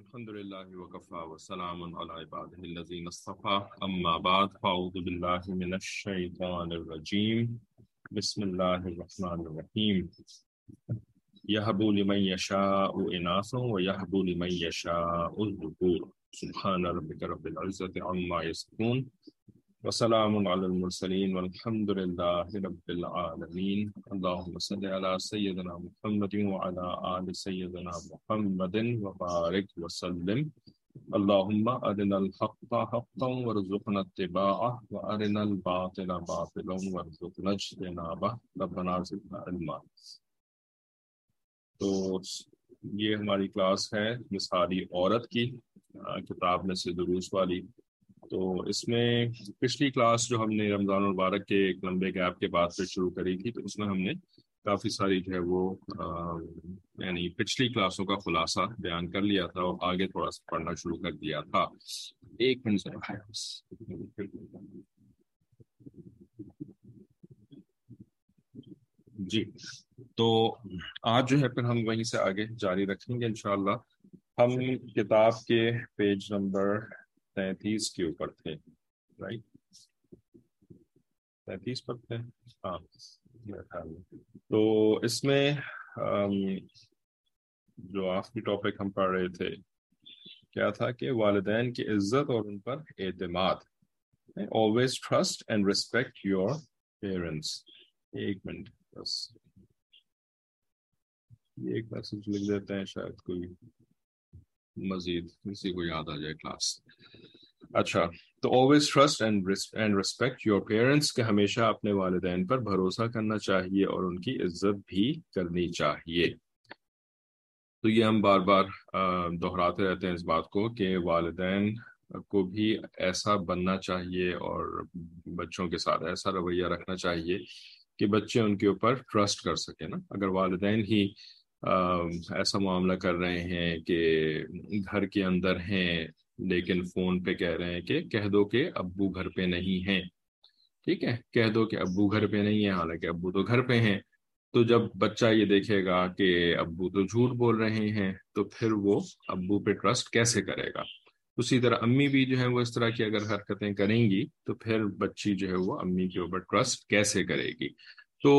الحمد لله وكفى وسلام على عباده الذين اصطفى. أما بعد فأعوذ بالله من الشيطان الرجيم. بسم الله الرحمن الرحيم. يهب لمن يشاء إناثا ويهب لمن يشاء الذكور. سبحان ربك رب العزة عما يصفون. وسلام على المرسلين والحمد لله رب العالمين. اللهم صل على سيدنا محمد وعلى آل سيدنا محمد وبارك وسلم. اللهم أرنا الحق حقا وارزقنا اتباعه وأرنا الباطل باطلا وارزقنا اجتنابه. ربنا زدنا علما. تو یہ ہماری کلاس ہے مثالی عورت کی کتاب میں سے دروس والی تو اس میں پچھلی کلاس جو ہم نے رمضان المبارک کے ایک لمبے گیپ کے بعد سے شروع کری تھی، تو اس میں ہم نے کافی ساری جو ہے وہ یعنی پچھلی کلاسوں کا خلاصہ بیان کر لیا تھا اور آگے تھوڑا سا پڑھنا شروع کر دیا تھا۔ ایک منٹ جی تو آج جو ہے پھر ہم وہیں سے آگے جاری رکھیں گے انشاءاللہ۔ ہم کتاب کے پیج نمبر تینتیس کے اوپر تھے رائٹ تینتیس پر تھے؟ ہاں تو اس میں جو آخری ٹاپک ہم پڑھ رہے تھے، کیا تھا کہ والدین کی عزت اور ان پر اعتماد۔ Always trust and respect your parents ایک منٹ، بس۔ یہ ایک میسج لکھ دیتے ہیں شاید کوئی۔ مزید کسی کو یاد آ جائے کلاس اچھا تو always trust and respect your parents کے ہمیشہ اپنے والدین پر بھروسہ کرنا چاہیے اور ان کی عزت بھی کرنی چاہیے۔ تو یہ ہم بار بار دہراتے رہتے ہیں اس بات کو کہ والدین کو بھی ایسا بننا چاہیے اور بچوں کے ساتھ ایسا رویہ رکھنا چاہیے کہ بچے ان کے اوپر ٹرسٹ کر سکیں نا۔ اگر والدین ہی ایسا معاملہ کر رہے ہیں کہ گھر کے اندر ہیں، لیکن فون پہ کہہ رہے ہیں کہ کہہ دو کہ ابو گھر پہ نہیں ہیں۔ ٹھیک ہے، کہہ دو کہ ابو گھر پہ نہیں ہے حالانکہ ابو تو گھر پہ ہیں۔ تو جب بچہ یہ دیکھے گا کہ ابو تو جھوٹ بول رہے ہیں، تو پھر وہ ابو پہ ٹرسٹ کیسے کرے گا؟ اسی طرح امی بھی جو ہے وہ اس طرح کی اگر حرکتیں کریں گی، تو پھر بچی جو ہے وہ امی کے اوپر ٹرسٹ کیسے کرے گی؟ تو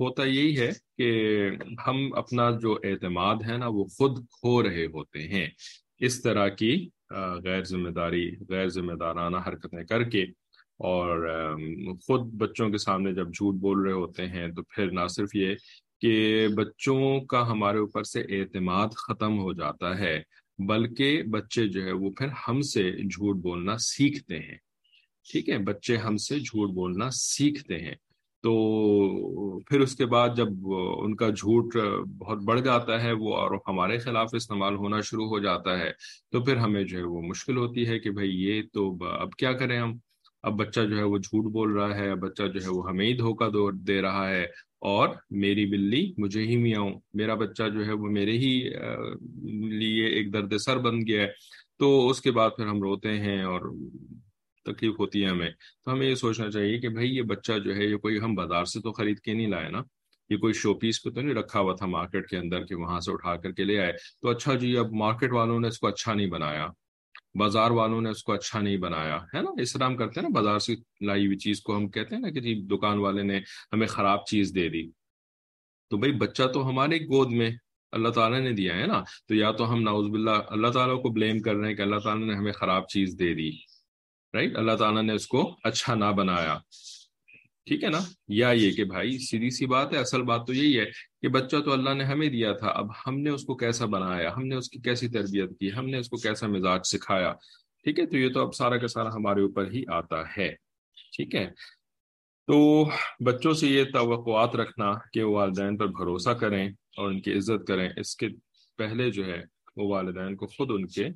ہوتا یہی ہے کہ ہم اپنا جو اعتماد ہے نا، وہ خود کھو رہے ہوتے ہیں۔ اس طرح کی غیر ذمہ داری غیر ذمہ دارانہ حرکتیں کر کے اور خود بچوں کے سامنے جب جھوٹ بول رہے ہوتے ہیں تو پھر نہ صرف یہ کہ بچوں کا ہمارے اوپر سے اعتماد ختم ہو جاتا ہے، بلکہ بچے جو ہے وہ پھر ہم سے جھوٹ بولنا سیکھتے ہیں۔ ٹھیک ہے، بچے ہم سے جھوٹ بولنا سیکھتے ہیں۔ تو پھر اس کے بعد جب ان کا جھوٹ بہت بڑھ جاتا ہے وہ اور ہمارے خلاف استعمال ہونا شروع ہو جاتا ہے، تو پھر ہمیں جو ہے وہ مشکل ہوتی ہے کہ بھائی یہ تو اب کیا کریں ہم؟ اب بچہ جو ہے وہ جھوٹ بول رہا ہے بچہ جو ہے وہ ہمیں ہی دھوکہ دے رہا ہے اور میری بلی مجھے ہی میاؤں میرا بچہ جو ہے وہ میرے ہی لیے ایک درد سر بن گیا ہے۔ تو اس کے بعد پھر ہم روتے ہیں اور تکلیف ہوتی ہے ہمیں۔ تو ہمیں یہ سوچنا چاہیے کہ بھائی یہ بچہ جو ہے، یہ کوئی ہم بازار سے تو خرید کے نہیں لائے نا۔ یہ کوئی شو پیس پہ تو نہیں رکھا ہوا تھا مارکیٹ کے اندر کہ وہاں سے اٹھا کر کے لے آئے۔ تو اچھا جی اب مارکیٹ والوں نے اس کو اچھا نہیں بنایا۔ بازار والوں نے اس کو اچھا نہیں بنایا، ہے نا؟ اس طرح ہم کرتے ہیں نا، بازار سے لائی ہوئی چیز کو ہم کہتے ہیں نا کہ جی دکان والے نے ہمیں خراب چیز دے دی۔ تو بھائی بچہ تو ہمارے گود میں اللہ تعالیٰ نے دیا ہے نا۔ تو یا تو ہم ناؤز باللہ اللہ تعالیٰ کو بلیم کر رہے ہیں کہ اللہ تعالیٰ نے ہمیں خراب چیز دے دی۔ رائٹ اللہ تعالیٰ نے اس کو اچھا نہ بنایا۔ ٹھیک ہے نا؟ یا یہ کہ بھائی سیدھی سی بات ہے، اصل بات تو یہی ہے کہ بچہ تو اللہ نے ہمیں دیا تھا، اب ہم نے اس کو کیسا بنایا؟ ہم نے اس کی کیسی تربیت کی؟ ہم نے اس کو کیسا مزاج سکھایا؟ ٹھیک ہے؟ تو یہ تو اب سارا کا سارا ہمارے اوپر ہی آتا ہے۔ ٹھیک ہے؟ تو بچوں سے یہ توقعات رکھنا کہ وہ والدین پر بھروسہ کریں اور ان کی عزت کریں۔ اس کے پہلے جو ہے وہ والدین کو خود ان کے،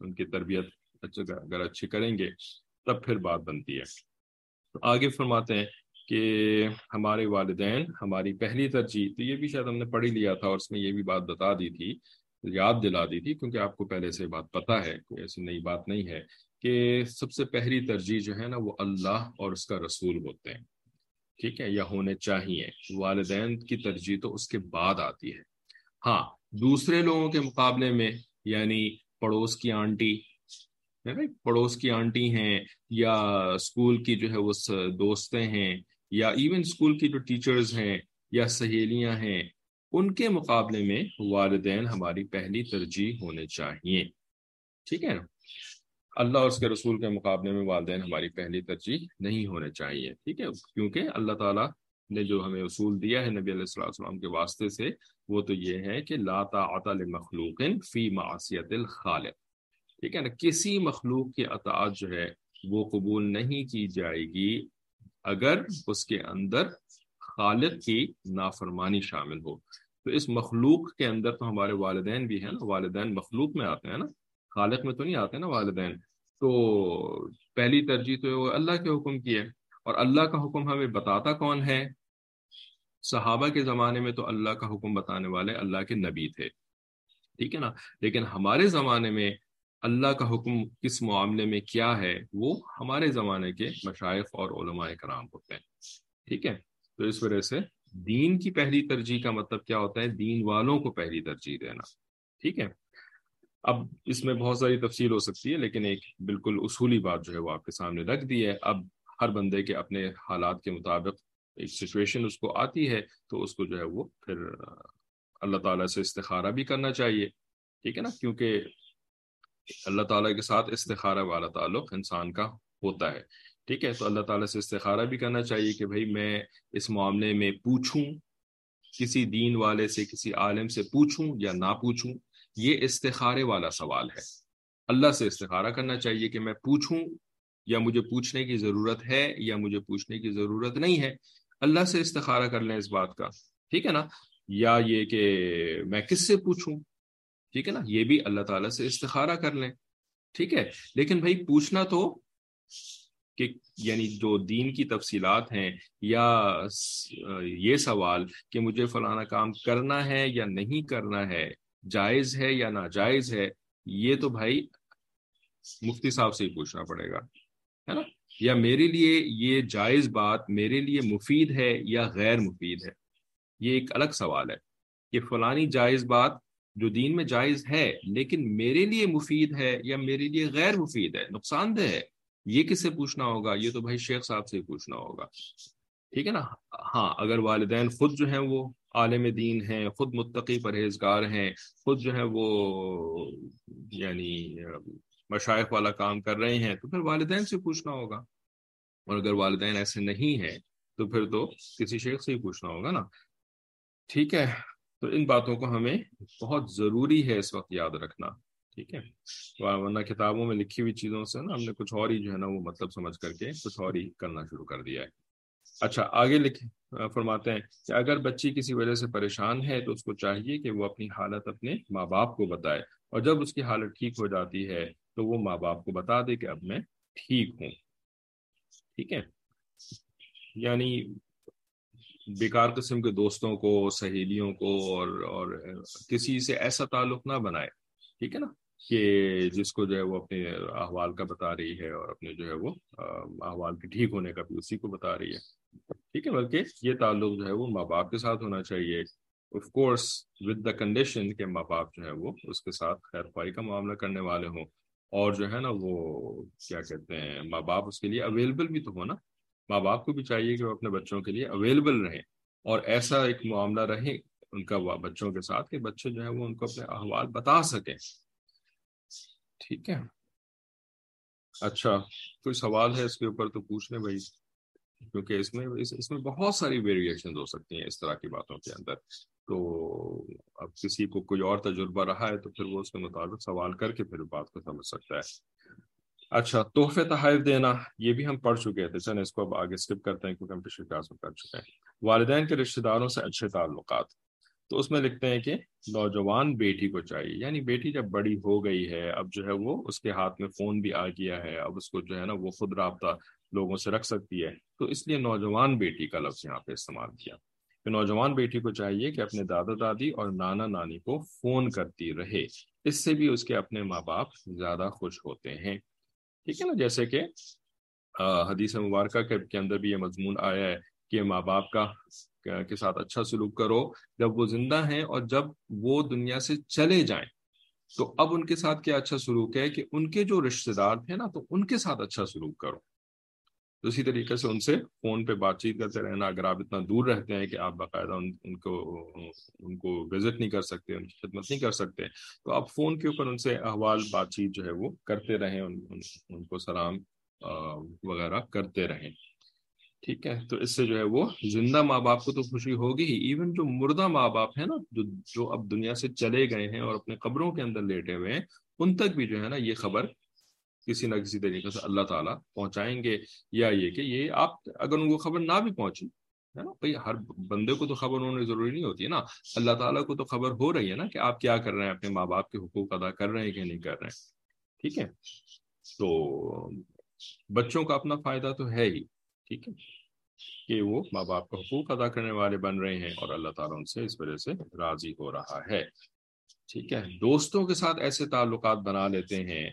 ان کی تربیت اچھا اگر اچھی کریں گے، تب پھر بات بنتی ہے۔ تو آگے فرماتے ہیں کہ ہمارے والدین، ہماری پہلی ترجیح، تو یہ بھی شاید ہم نے پڑھ ہی لیا تھا اور اس میں یہ بھی بات بتا دی تھی، یاد دلا دی تھی، کیونکہ آپ کو پہلے سے بات پتا ہے، کوئی ایسی نئی بات نہیں ہے، کہ سب سے پہلی ترجیح جو ہے نا، وہ اللہ اور اس کا رسول ہوتے ہیں۔ ٹھیک ہے، یا ہونے چاہیے۔ والدین کی ترجیح تو اس کے بعد آتی ہے۔ ہاں دوسرے لوگوں کے مقابلے میں یعنی پڑوس کی آنٹی پڑوس کی آنٹی ہیں یا اسکول کی جو ہے وہ دوستیں ہیں یا ایون اسکول کی جو ٹیچرز ہیں یا سہیلیاں ہیں، ان کے مقابلے میں والدین ہماری پہلی ترجیح ہونے چاہیے ٹھیک ہے نا؟ اللہ اور اس کے رسول کے مقابلے میں والدین ہماری پہلی ترجیح نہیں ہونے چاہیے ٹھیک ہے؟ کیونکہ اللہ تعالیٰ نے جو ہمیں اصول دیا ہے نبی علیہ السلام کے واسطے سے، وہ تو یہ ہے کہ لا طاعت لمخلوق فی معصیت الخالق۔ ٹھیک ہے نا، کسی مخلوق کی اطاعت جو ہے وہ قبول نہیں کی جائے گی اگر اس کے اندر خالق کی نافرمانی شامل ہو۔ تو اس مخلوق کے اندر تو ہمارے والدین بھی ہیں نا، والدین مخلوق میں آتے ہیں نا، خالق میں تو نہیں آتے نا والدین۔ تو پہلی ترجیح تو اللہ کے حکم کی ہے، اور اللہ کا حکم ہمیں بتاتا کون ہے؟ صحابہ کے زمانے میں تو اللہ کا حکم بتانے والے اللہ کے نبی تھے۔ ٹھیک ہے نا، لیکن ہمارے زمانے میں اللہ کا حکم کس معاملے میں کیا ہے، وہ ہمارے زمانے کے مشائق اور علماء کرام ہوتے ہیں، ٹھیک ہے؟ تو اس وجہ سے دین کی پہلی ترجیح کا مطلب کیا ہوتا ہے؟ دین والوں کو پہلی ترجیح دینا، ٹھیک ہے؟ اب اس میں بہت ساری تفصیل ہو سکتی ہے، لیکن ایک بالکل اصولی بات جو ہے وہ آپ کے سامنے رکھ دی ہے۔ اب ہر بندے کے اپنے حالات کے مطابق ایک سچویشن اس کو آتی ہے، تو اس کو جو ہے وہ پھر اللہ تعالیٰ سے استخارہ بھی کرنا چاہیے، ٹھیک ہے نا؟ کیونکہ اللہ تعالیٰ کے ساتھ استخارہ والا تعلق انسان کا ہوتا ہے۔ ٹھیک ہے، تو اللہ تعالیٰ سے استخارہ بھی کرنا چاہیے کہ بھائی میں اس معاملے میں پوچھوں، کسی دین والے سے، کسی عالم سے پوچھوں یا نہ پوچھوں، یہ استخارے والا سوال ہے۔ اللہ سے استخارہ کرنا چاہیے کہ میں پوچھوں، یا مجھے پوچھنے کی ضرورت ہے یا مجھے پوچھنے کی ضرورت نہیں ہے۔ اللہ سے استخارہ کر لیں اس بات کا۔ ٹھیک ہے نا؟ یا یہ کہ میں کس سے پوچھوں؟ ٹھیک ہے نا؟ یہ بھی اللہ تعالیٰ سے استخارہ کر لیں۔ ٹھیک ہے؟ لیکن بھائی پوچھنا تو کہ یعنی جو دین کی تفصیلات ہیں یا یہ سوال کہ مجھے فلانا کام کرنا ہے یا نہیں کرنا ہے جائز ہے یا ناجائز ہے یہ تو بھائی مفتی صاحب سے ہی پوچھنا پڑے گا ہے نا؟ یا میرے لیے یہ جائز بات میرے لیے مفید ہے یا غیر مفید ہے؟ یہ ایک الگ سوال ہے کہ فلانی جائز بات جو دین میں جائز ہے، لیکن میرے لیے مفید ہے یا میرے لیے غیر مفید ہے، نقصان دہ ہے، یہ کس سے پوچھنا ہوگا؟ یہ تو بھائی شیخ صاحب سے پوچھنا ہوگا۔ ٹھیک ہے نا؟ ہاں اگر والدین خود جو ہیں وہ عالم دین ہیں، خود متقی پرہیزگار ہیں، خود جو ہے وہ یعنی مشائق والا کام کر رہے ہیں، تو پھر والدین سے پوچھنا ہوگا۔ اور اگر والدین ایسے نہیں ہیں، تو پھر تو کسی شیخ سے ہی پوچھنا ہوگا نا۔ ٹھیک ہے۔ تو ان باتوں کو ہمیں بہت ضروری ہے اس وقت یاد رکھنا، ٹھیک ہے؟ ورنہ کتابوں میں لکھی ہوئی چیزوں سے نا ہم نے کچھ اور ہی جو ہے نا وہ مطلب سمجھ کر کے کچھ اور ہی کرنا شروع کر دیا ہے۔ اچھا آگے لکھ فرماتے ہیں کہ اگر بچی کسی وجہ سے پریشان ہے تو اس کو چاہیے کہ وہ اپنی حالت اپنے ماں باپ کو بتائے۔ اور جب اس کی حالت ٹھیک ہو جاتی ہے تو وہ ماں باپ کو بتا دے کہ اب میں ٹھیک ہوں۔ ٹھیک ہے؟ یعنی بیکار قسم کے دوستوں کو، سہیلیوں کو اور اور کسی سے ایسا تعلق نہ بنائے، ٹھیک ہے نا؟ کہ جس کو جو ہے وہ اپنے احوال کا بتا رہی ہے اور اپنے جو ہے وہ احوال کے ٹھیک ہونے کا بھی اسی کو بتا رہی ہے۔ ٹھیک ہے، بلکہ یہ تعلق جو ہے وہ ماں باپ کے ساتھ ہونا چاہیے۔ Of course with the condition کہ ماں باپ جو ہے وہ اس کے ساتھ خیر خواہی کا معاملہ کرنے والے ہوں۔ اور جو ہے نا وہ کیا کہتے ہیں، ماں باپ اس کے لیے اویلیبل بھی تو ہو نا؟ ماں باپ کو بھی چاہیے کہ وہ اپنے بچوں کے لیے اویلیبل رہیں اور ایسا ایک معاملہ رہے ان کا بچوں کے ساتھ کہ بچے جو ہے وہ ان کو اپنے احوال بتا سکیں۔ ٹھیک ہے۔ اچھا کوئی سوال ہے اس کے اوپر تو پوچھ لیں بھائی، کیونکہ اس میں اس میں بہت ساری ویریشن ہو سکتی ہیں اس طرح کی باتوں کے اندر۔ تو اب کسی کو کوئی اور تجربہ رہا ہے تو پھر وہ اس کے مطابق سوال کر کے پھر بات کو سمجھ سکتا ہے۔ اچھا تحفے تحائف دینا، یہ بھی ہم پڑھ چکے تھے۔ چلیں اس کو اب آگے اسکپ کرتے ہیں کیونکہ ہم پچھلے کلاس میں کر چکے ہیں۔ والدین کے رشتے داروں سے اچھے تعلقات۔ تو اس میں لکھتے ہیں کہ نوجوان بیٹی کو چاہیے۔ یعنی بیٹی جب بڑی ہو گئی ہے، اب جو ہے وہ اس کے ہاتھ میں فون بھی آ گیا ہے۔ اب اس کو جو ہے نا وہ خود رابطہ لوگوں سے رکھ سکتی ہے۔ تو اس لیے نوجوان بیٹی کا لفظ یہاں پہ استعمال کیا۔ کہ نوجوان بیٹی کو چاہیے کہ اپنے دادا دادی اور نانا نانی کو فون کرتی رہے۔ اس سے بھی اس کے اپنے ماں باپ زیادہ خوش ہوتے ہیں۔ ٹھیک ہے نا، جیسے کہ حدیث مبارکہ کے اندر بھی یہ مضمون آیا ہے کہ ماں باپ کا، کے ساتھ اچھا سلوک کرو۔ جب وہ زندہ ہیں اور جب وہ دنیا سے چلے جائیں، تو اب ان کے ساتھ کیا اچھا سلوک ہے؟ کہ ان کے جو رشتے دار تھے نا، تو ان کے ساتھ اچھا سلوک کرو۔ تو اسی طریقے سے ان سے فون پہ بات چیت کرتے رہنا اگر آپ اتنا دور رہتے ہیں کہ آپ باقاعدہ ان ان کو ان کو وزٹ نہیں کر سکتے ان کی خدمت نہیں کر سکتے تو آپ فون کے اوپر ان سے احوال بات چیت جو ہے وہ کرتے رہیں ان, ان کو سلام وغیرہ کرتے رہیں۔ ٹھیک ہے؟ تو اس سے جو ہے وہ زندہ ماں باپ کو تو خوشی ہوگی ہی۔ ایون جو مردہ ماں باپ ہیں نا جو جو اب دنیا سے چلے گئے ہیں اور اپنے قبروں کے اندر لیٹے ہوئے ہیں ان تک بھی جو ہے نا یہ خبر کسی نہ کسی طریقے سے اللہ تعالیٰ پہنچائیں گے یا یہ کہ یہ آپ اگر ان کو خبر نہ بھی پہنچی، ہے نا؟ بھائی، ہر بندے کو تو خبر ہونے ضروری نہیں ہوتی ہے نا؟ اللہ تعالیٰ کو تو خبر ہو رہی ہے نا کہ آپ کیا کر رہے ہیں، اپنے ماں باپ کے حقوق ادا کر رہے ہیں کہ نہیں کر رہے ہیں؟ ٹھیک ہے؟ تو بچوں کا اپنا فائدہ تو ہے ہی، ٹھیک ہے؟ کہ وہ ماں باپ کا حقوق ادا کرنے والے بن رہے ہیں اور اللہ تعالیٰ ان سے اس وجہ سے راضی ہو رہا ہے، ٹھیک ہے؟ دوستوں کے ساتھ ایسے تعلقات بنا لیتے ہیں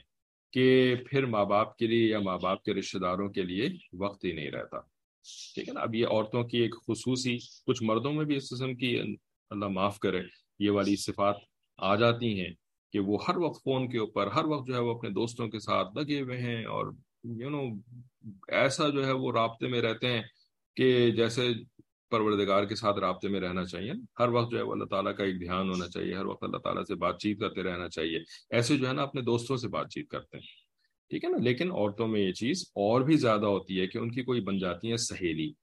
کہ پھر ماں باپ کے لیے یا ماں باپ کے رشتے داروں کے لیے وقت ہی نہیں رہتا۔ ٹھیک ہے نا؟ اب یہ عورتوں کی ایک خصوصی، کچھ مردوں میں بھی اس قسم کی اللہ معاف کرے، یہ والی صفات آ جاتی ہیں کہ وہ ہر وقت فون کے اوپر، ہر وقت جو ہے وہ اپنے دوستوں کے ساتھ لگے ہوئے ہیں اور یو نو ایسا جو ہے وہ رابطے میں رہتے ہیں کہ جیسے پروردگار کے ساتھ رابطے میں رہنا چاہیے۔ ہر وقت جو ہے وہ اللہ تعالیٰ کا ایک دھیان ہونا چاہیے، ہر وقت اللہ تعالیٰ سے بات چیت کرتے رہنا چاہیے۔ ایسے جو ہے نا اپنے دوستوں سے بات چیت کرتے ہیں، ٹھیک ہے نا؟ لیکن عورتوں میں یہ چیز اور بھی زیادہ ہوتی ہے کہ ان کی کوئی بن جاتی ہے سہیلی۔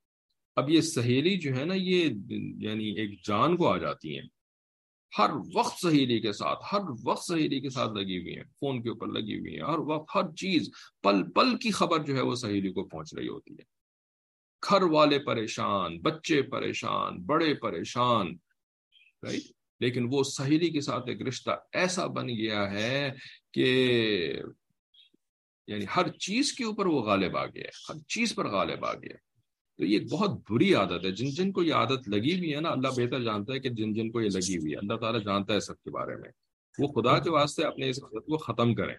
اب یہ سہیلی جو ہے نا یہ یعنی ایک جان کو آ جاتی ہیں۔ ہر وقت سہیلی کے ساتھ، ہر وقت سہیلی کے ساتھ لگی ہوئی ہیں، فون کے اوپر لگی ہوئی ہیں، ہر وقت ہر چیز پل پل کی خبر جو ہے وہ سہیلی کو پہنچ رہی ہوتی ہے۔ گھر والے پریشان، بچے پریشان، بڑے پریشان لیکن وہ سہیلی کے ساتھ ایک رشتہ ایسا بن گیا ہے کہ یعنی ہر چیز کے اوپر وہ غالب آ گیا ہر چیز پر غالب آ گیا تو یہ ایک بہت بری عادت ہے۔ جن جن کو یہ عادت لگی ہوئی ہے نا، اللہ بہتر جانتا ہے کہ جن جن کو یہ لگی ہوئی ہے۔ اللہ تعالیٰ جانتا ہے سب کے بارے میں۔ وہ خدا کے واسطے اپنے اس عادت کو ختم کریں۔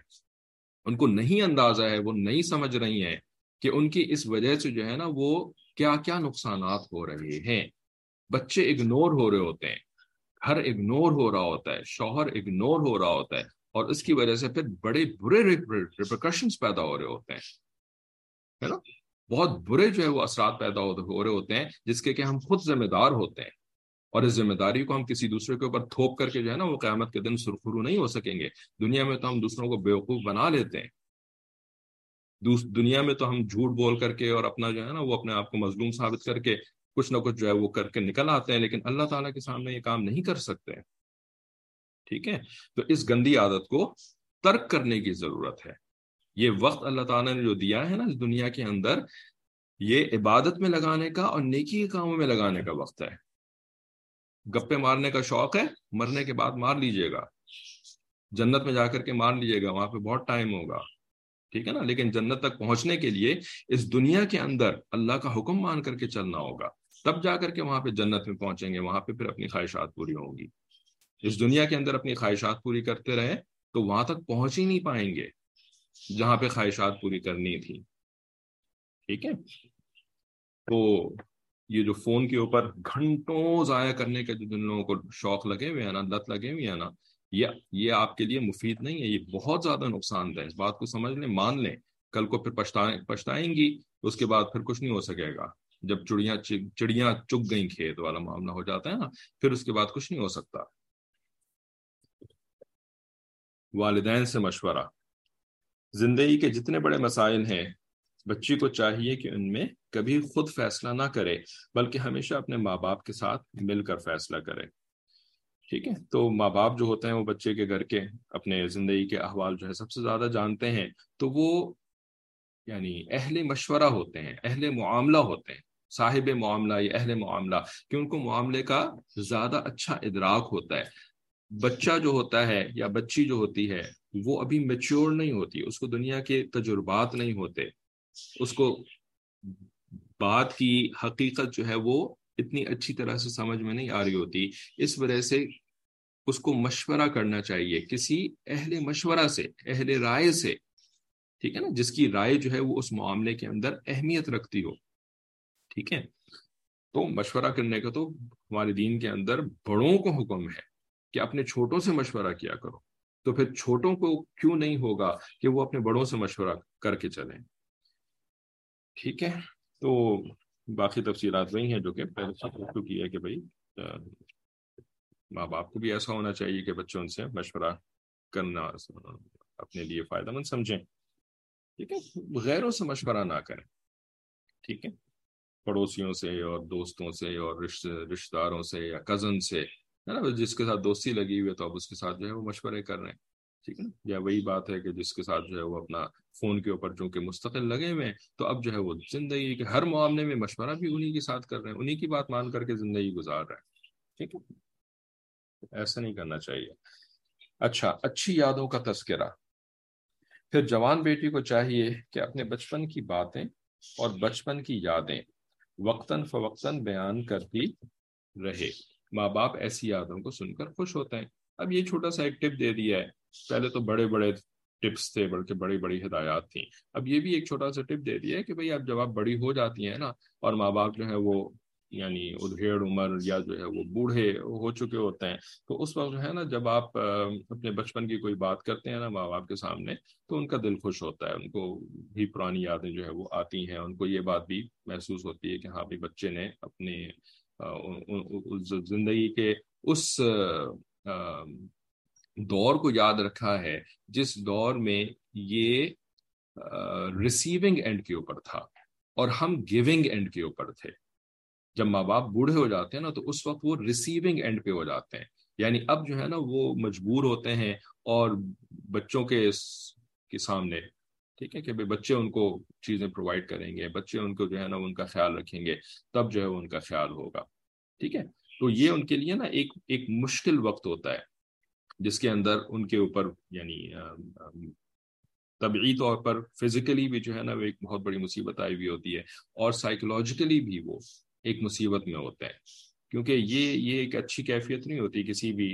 ان کو نہیں اندازہ ہے، وہ نہیں سمجھ رہی ہیں۔ کہ ان کی اس وجہ سے جو ہے نا وہ کیا کیا نقصانات ہو رہے ہیں۔ بچے اگنور ہو رہے ہوتے ہیں۔ گھر اگنور ہو رہا ہوتا ہے، شوہر اگنور ہو رہا ہوتا ہے اور اس کی وجہ سے پھر بڑے برے ریپریکشنس پیدا ہو رہے ہوتے ہیں۔ ہے نا؟ بہت برے جو ہے وہ اثرات پیدا ہو رہے ہوتے ہیں جس کے کہ ہم خود ذمہ دار ہوتے ہیں اور اس ذمہ داری کو ہم کسی دوسرے کے اوپر تھوپ کر کے جو ہے نا وہ قیامت کے دن سرخرو نہیں ہو سکیں گے۔ دنیا میں تو ہم دوسروں کو بیوقوف بنا لیتے ہیں۔ دنیا میں تو ہم جھوٹ بول کر کے اور اپنا جو ہے نا وہ اپنے آپ کو مظلوم ثابت کر کے کچھ نہ کچھ جو ہے وہ کر کے نکل آتے ہیں، لیکن اللہ تعالیٰ کے سامنے یہ کام نہیں کر سکتے ٹھیک ہے؟ تو اس گندی عادت کو ترک کرنے کی ضرورت ہے۔ یہ وقت اللہ تعالیٰ نے جو دیا ہے نا اس دنیا کے اندر، یہ عبادت میں لگانے کا اور نیکی کے کاموں میں لگانے کا وقت ہے۔ گپے مارنے کا شوق ہے، مرنے کے بعد مار لیجیے گا۔ جنت میں جا کر کے مار لیجیے گا، وہاں پہ بہت ٹائم ہوگا۔ ٹھیک ہے نا؟ لیکن جنت تک پہنچنے کے لیے اس دنیا کے اندر اللہ کا حکم مان کر کے چلنا ہوگا۔ تب جا کر کے وہاں پہ جنت میں پہنچیں گے، وہاں پہ پھر اپنی خواہشات پوری ہوں گی۔ اس دنیا کے اندر اپنی خواہشات پوری کرتے رہے تو وہاں تک پہنچ ہی نہیں پائیں گے جہاں پہ خواہشات پوری کرنی تھی۔ ٹھیک ہے؟ تو یہ جو فون کے اوپر گھنٹوں ضائع کرنے کے جو جن لوگوں کو شوق لگے ہوئے ہیں نا، لت لگے ہوئے ہیں نا یہ یہ آپ کے لیے مفید نہیں ہے، یہ بہت زیادہ نقصان دہ اس بات کو سمجھ لیں، مان لیں، کل کو پھر پچھتائیں پچھتائیں گی، اس کے بعد پھر کچھ نہیں ہو سکے گا۔ جب چڑیاں چڑیاں چگ گئیں، کھیت والا معاملہ ہو جاتا ہے نا، پھر اس کے بعد کچھ نہیں ہو سکتا۔ والدین سے مشورہ۔ زندگی کے جتنے بڑے مسائل ہیں، بچی کو چاہیے کہ ان میں کبھی خود فیصلہ نہ کرے، بلکہ ہمیشہ اپنے ماں باپ کے ساتھ مل کر فیصلہ کرے۔ ٹھیک ہے۔ تو ماں باپ جو ہوتے ہیں وہ بچے کے گھر کے اپنے زندگی کے احوال جو ہے سب سے زیادہ جانتے ہیں، تو وہ یعنی اہل مشورہ ہوتے ہیں، اہل معاملہ ہوتے ہیں، صاحب معاملہ یا اہل معاملہ، کہ ان کو معاملے کا زیادہ اچھا ادراک ہوتا ہے۔ بچہ جو ہوتا ہے یا بچی جو ہوتی ہے، وہ ابھی میچور نہیں ہوتی، اس کو دنیا کے تجربات نہیں ہوتے۔ اس کو بات کی حقیقت جو ہے وہ اتنی اچھی طرح سے سمجھ میں نہیں آ رہی ہوتی۔ اس وجہ سے اس کو مشورہ کرنا چاہیے کسی اہل مشورہ سے، اہل رائے سے، ٹھیک ہے نا؟ جس کی رائے جو ہے وہ اس معاملے کے اندر اہمیت رکھتی ہو۔ ٹھیک ہے؟ تو مشورہ کرنے کا تو والدین کے اندر بڑوں کو حکم ہے کہ اپنے چھوٹوں سے مشورہ کیا کرو۔ تو پھر چھوٹوں کو کیوں نہیں ہوگا کہ وہ اپنے بڑوں سے مشورہ کر کے چلیں؟ ٹھیک ہے؟ تو باقی تفصیلات وہی ہیں جو کہ پہلے کی ہے کہ بھائی ماں باپ کو بھی ایسا ہونا چاہیے کہ بچوں ان سے مشورہ کرنا اپنے لیے فائدہ مند سمجھیں۔ ٹھیک ہے؟ غیروں سے مشورہ نہ کریں۔ ٹھیک ہے؟ پڑوسیوں سے اور دوستوں سے اور رشتے داروں سے یا کزن سے، ہے نا؟ جس کے ساتھ دوستی لگی ہوئی ہے تو اب اس کے ساتھ جو ہے وہ مشورے کر رہے ہیں۔ ٹھیک ہے یا وہی بات ہے کہ جس کے ساتھ جو ہے وہ اپنا فون کے اوپر چونکہ مستقل لگے ہوئے ہیں، تو اب جو ہے وہ زندگی کے ہر معاملے میں مشورہ بھی انہی کے ساتھ کر رہے ہیں، انہی کی بات مان کر کے زندگی گزار رہے ہیں۔ ٹھیک ہے؟ ایسا نہیں کرنا چاہیے۔ اچھا اچھی یادوں کا تذکرہ۔ پھر جوان بیٹی کو چاہیے کہ اپنے بچپن کی باتیں اور بچپن کی یادیں وقتاً فوقتاً بیان کرتی رہے۔ ماں باپ ایسی یادوں کو سن کر خوش ہوتے ہیں۔ اب یہ چھوٹا سا ایک ٹپ دے دیا ہے۔ پہلے تو بڑے بڑے ٹپس تھے، بلکہ بڑی بڑی ہدایات تھیں۔ اب یہ بھی ایک چھوٹا سا ٹپ دے دیا ہے کہ بھائی اب جب آپ بڑی ہو جاتی ہیں نا اور ماں باپ جو ہے وہ یعنی ادھیڑ عمر یا جو ہے وہ بوڑھے ہو چکے ہوتے ہیں، تو اس وقت جو ہے نا جب آپ اپنے بچپن کی کوئی بات کرتے ہیں نا ماں باپ کے سامنے، تو ان کا دل خوش ہوتا ہے۔ ان کو بھی پرانی یادیں جو ہے وہ آتی ہیں۔ ان کو یہ بات بھی محسوس ہوتی ہے کہ ہاں بھی بچے نے اپنے زندگی کے اس دور کو یاد رکھا ہے جس دور میں یہ ریسیونگ اینڈ کے اوپر تھا اور ہم گیونگ اینڈ کے اوپر تھے۔ جب ماں باپ بوڑھے ہو جاتے ہیں نا تو اس وقت وہ ریسیونگ اینڈ پہ ہو جاتے ہیں۔ یعنی اب جو ہے نا وہ مجبور ہوتے ہیں اور بچوں کے کے سامنے، ٹھیک ہے کہ بچے ان کو چیزیں پرووائڈ کریں گے، بچے ان کو جو ہے نا ان کا خیال رکھیں گے، تب جو ہے ان کا خیال ہوگا۔ ٹھیک ہے؟ تو یہ ان کے لیے نا ایک ایک مشکل وقت ہوتا ہے۔ جس کے اندر ان کے اوپر یعنی طبعی طور پر فزیکلی بھی جو ہے نا، وہ ایک بہت بڑی مصیبت آئی ہوئی ہوتی ہے اور سائیکولوجیکلی بھی وہ ایک مصیبت میں ہوتا ہے۔ کیونکہ یہ یہ ایک اچھی کیفیت نہیں ہوتی کسی بھی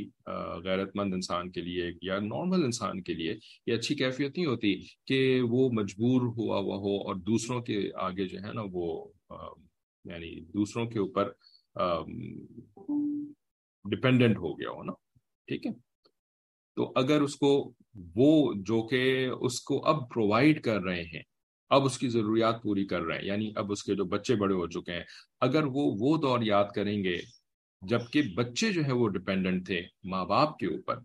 غیرت مند انسان کے لیے یا نارمل انسان کے لیے، یہ اچھی کیفیت نہیں ہوتی کہ وہ مجبور ہوا ہوا ہو اور دوسروں کے آگے جو ہے نا وہ یعنی دوسروں کے اوپر ڈپینڈنٹ ہو گیا ہو نا۔ ٹھیک ہے؟ تو اگر اس کو وہ جو کہ اس کو اب پرووائڈ کر رہے ہیں، اب اس کی ضروریات پوری کر رہے ہیں یعنی اب اس کے جو بچے بڑے ہو چکے ہیں، اگر وہ وہ دور یاد کریں گے جبکہ بچے جو ہے وہ ڈپینڈنٹ تھے ماں باپ کے اوپر،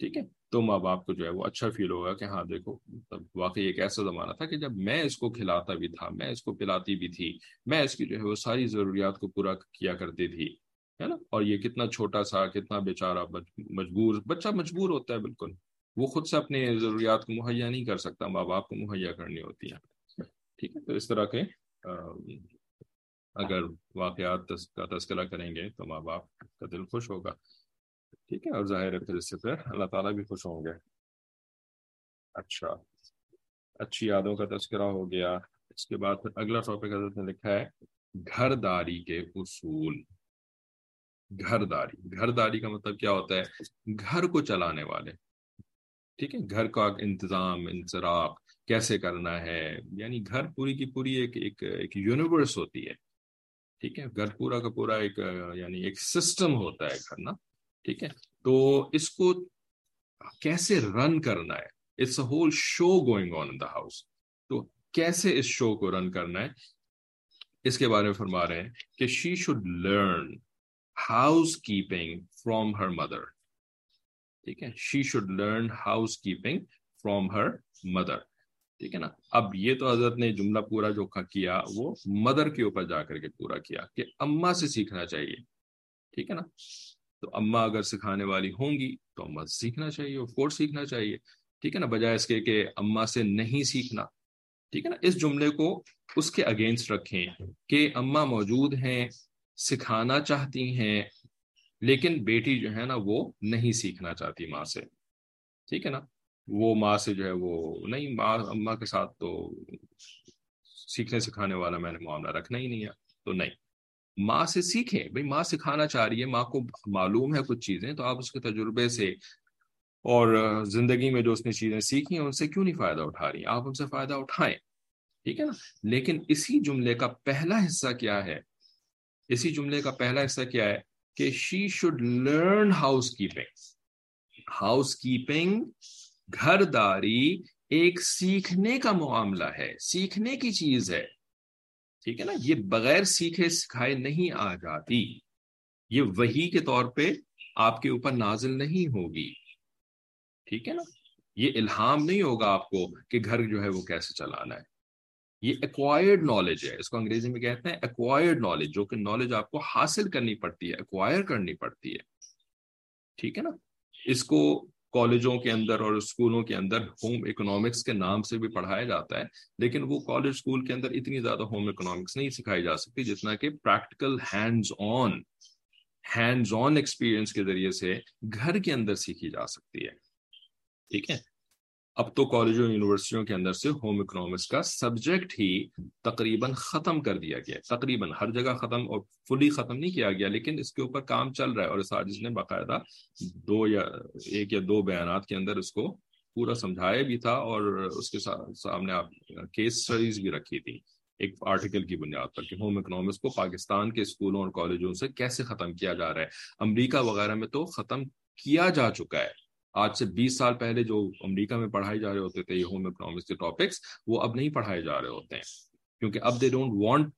ٹھیک ہے؟ تو ماں باپ کو جو ہے وہ اچھا فیل ہوگا کہ ہاں دیکھو مطلب واقعی ایک ایسا زمانہ تھا کہ جب میں اس کو کھلاتا بھی تھا، میں اس کو پلاتی بھی تھی، میں اس کی جو ہے وہ ساری ضروریات کو پورا کیا کرتی تھی۔ ہے نا؟ اور یہ کتنا چھوٹا سا، کتنا بیچارہ مجبور، بچہ مجبور ہوتا ہے بالکل۔ وہ خود سے اپنے ضروریات کو مہیا نہیں کر سکتا، ماں باپ کو مہیا کرنی ہوتی ہے۔ ٹھیک ہے، تو اس طرح کے اگر واقعات کا تذکرہ کریں گے تو ماں باپ کا دل خوش ہوگا۔ ٹھیک ہے، اور ظاہر ہے پھر اس سے پھر اللہ تعالیٰ بھی خوش ہوں گے۔ اچھا اچھی یادوں کا تذکرہ ہو گیا۔ اس کے بعد پھر اگلا ٹاپک حضرت نے لکھا ہے، گھر داری کے اصول۔ گھر داری۔ گھر داری کا مطلب کیا ہوتا ہے؟ گھر کو چلانے والے۔ ٹھیک ہے؟ گھر کا انتظام، انصراف، کیسے کرنا ہے؟ یعنی گھر پوری کی پوری ایک ایک ایک یونیورس ہوتی ہے۔ ٹھیک ہے؟ گھر پورا کا پورا ایک یعنی ایک سسٹم ہوتا ہے گھر نا۔ ٹھیک ہے؟ تو اس کو کیسے رن کرنا ہے؟ It's a whole show going on in the house تو کیسے اس شو کو رن کرنا ہے؟ اس کے بارے میں فرما رہے ہیں کہ she should learn housekeeping from her mother ٹھیک ہے؟ She should learn housekeeping from her mother ٹھیک ہے نا؟ اب یہ تو حضرت نے جملہ پورا جو کیا، وہ مدر کے اوپر جا کر کے پورا کیا کہ اما سے سیکھنا چاہیے۔ ٹھیک ہے نا؟ تو اما اگر سکھانے والی ہوں گی تو اما سے سیکھنا چاہیے کورس سیکھنا چاہیے۔ ٹھیک ہے نا؟ بجائے اس کے کہ اما سے نہیں سیکھنا۔ ٹھیک ہے نا؟ اس جملے کو اس کے اگینسٹ رکھیں کہ اما موجود ہیں سکھانا چاہتی ہیں، لیکن بیٹی جو ہے نا وہ نہیں سیکھنا چاہتی ماں سے۔ ٹھیک ہے نا؟ وہ ماں سے جو ہے وہ نہیں، ماں، اماں کے ساتھ تو سیکھنے سکھانے والا میں نے معاملہ رکھنا ہی نہیں ہے، تو نہیں۔ ماں سے سیکھیں، بھائی ماں سکھانا چاہ رہی ہے، ماں کو معلوم ہے کچھ چیزیں، تو آپ اس کے تجربے سے اور زندگی میں جو اس نے چیزیں سیکھی ہیں، ان سے کیوں نہیں فائدہ اٹھا رہی؟ ہیں آپ ان سے فائدہ اٹھائیں۔ ٹھیک ہے نا؟ لیکن اسی جملے کا پہلا حصہ کیا ہے؟ اسی جملے کا پہلا حصہ کیا ہے کہ she should learn housekeeping housekeeping گھر داری ایک سیکھنے کا معاملہ ہے، سیکھنے کی چیز ہے۔ ٹھیک ہے نا؟ یہ بغیر سیکھے سکھائے نہیں آ جاتی۔ یہ وہی کے طور پہ آپ کے اوپر نازل نہیں ہوگی۔ ٹھیک ہے نا؟ یہ الہام نہیں ہوگا آپ کو کہ گھر جو ہے وہ کیسے چلانا ہے۔ یہ ایکوائرڈ نالج ہے۔ اس کو انگریزی میں کہتے ہیں ایکوائرڈ نالج جو کہ نالج آپ کو حاصل کرنی پڑتی ہے ایکوائر کرنی پڑتی ہے۔ ٹھیک ہے نا؟ اس کو کالجوں کے اندر اور اسکولوں کے اندر ہوم اکنامکس کے نام سے بھی پڑھایا جاتا ہے، لیکن وہ کالج اسکول کے اندر اتنی زیادہ ہوم اکنامکس نہیں سکھائی جا سکتی، جتنا کہ practical hands on hands on experience کے ذریعے سے گھر کے اندر سیکھی جا سکتی ہے۔ ٹھیک ہے؟ اب تو کالجوں یونیورسٹیوں کے اندر سے ہوم اکنامکس کا سبجیکٹ ہی تقریباً ختم کر دیا گیا تقریباً ہر جگہ ختم اور فلی ختم نہیں کیا گیا، لیکن اس کے اوپر کام چل رہا ہے اور سازش نے باقاعدہ دو یا ایک یا دو بیانات کے اندر اس کو پورا سمجھایا بھی تھا اور اس کے سامنے آپ کیس اسٹڈیز بھی رکھی تھی ایک آرٹیکل کی بنیاد پر کہ ہوم اکنامکس کو پاکستان کے اسکولوں اور کالجوں سے کیسے ختم کیا جا رہا ہے۔ امریکہ وغیرہ میں تو ختم کیا جا چکا ہے۔ آج سے بیس سال پہلے جو امریکہ میں پڑھائی جا رہے ہوتے تھے، یہ ہوم اکنامکس کے ٹاپکس وہ اب نہیں پڑھائے جا رہے ہوتے ہیں۔ کیونکہ اب they don't want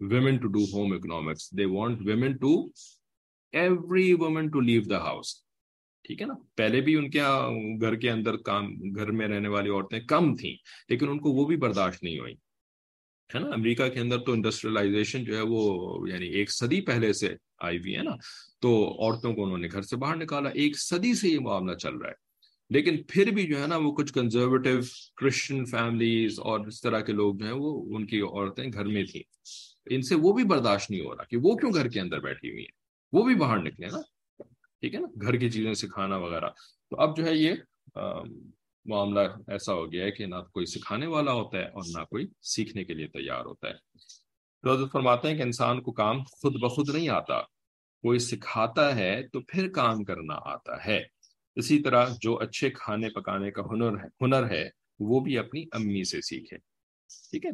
women to do home economics they want women to every woman to leave the house ٹھیک ہے نا؟ پہلے بھی ان کے گھر کے اندر کام، گھر میں رہنے والی عورتیں کم تھیں، لیکن ان کو وہ بھی برداشت نہیں ہوئی۔ ہے نا، امریکہ کے اندر تو انڈسٹریلائزیشن جو ہے وہ یعنی ایک صدی پہلے سے آئی ہوئی ہے نا، تو عورتوں کو انہوں نے گھر سے باہر نکالا، ایک صدی سے یہ معاملہ چل رہا ہے۔ لیکن پھر بھی جو ہے نا، وہ کچھ کنزرویٹو کرسچن فیملیز اور اس طرح کے لوگ جو ہیں، وہ ان کی عورتیں گھر میں تھیں۔ ان سے وہ بھی برداشت نہیں ہو رہا کہ وہ کیوں گھر کے اندر بیٹھی ہوئی ہیں؟ وہ بھی باہر نکلے نا۔ ٹھیک ہے نا، گھر کی چیزیں سکھانا وغیرہ۔ تو اب جو ہے یہ معاملہ ایسا ہو گیا ہے کہ نہ کوئی سکھانے والا ہوتا ہے اور نہ کوئی سیکھنے کے لیے تیار ہوتا ہے۔ تو فرماتے ہیں کہ انسان کو کام خود بخود نہیں آتا۔ کوئی سکھاتا ہے تو پھر کام کرنا آتا ہے۔ اسی طرح جو اچھے کھانے پکانے کا ہنر ہے ہنر ہے، وہ بھی اپنی امی سے سیکھے۔ ٹھیک ہے؟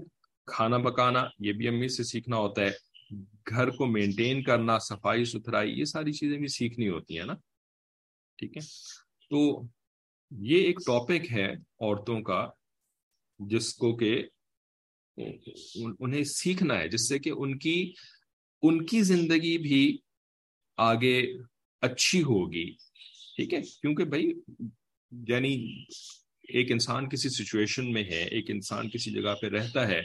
کھانا پکانا، یہ بھی امی سے سیکھنا ہوتا ہے۔ گھر کو مینٹین کرنا، صفائی، ستھرائی، یہ ساری چیزیں بھی سیکھنی ہوتی ہیں نا۔ ٹھیک ہے؟ تو یہ ایک ٹاپک ہے عورتوں کا، جس کو کہ انہیں سیکھنا ہے، جس سے کہ ان کی ان کی زندگی بھی آگے اچھی ہوگی۔ ٹھیک ہے؟ کیونکہ بھائی یعنی ایک انسان کسی سچویشن میں ہے، ایک انسان کسی جگہ پہ رہتا ہے،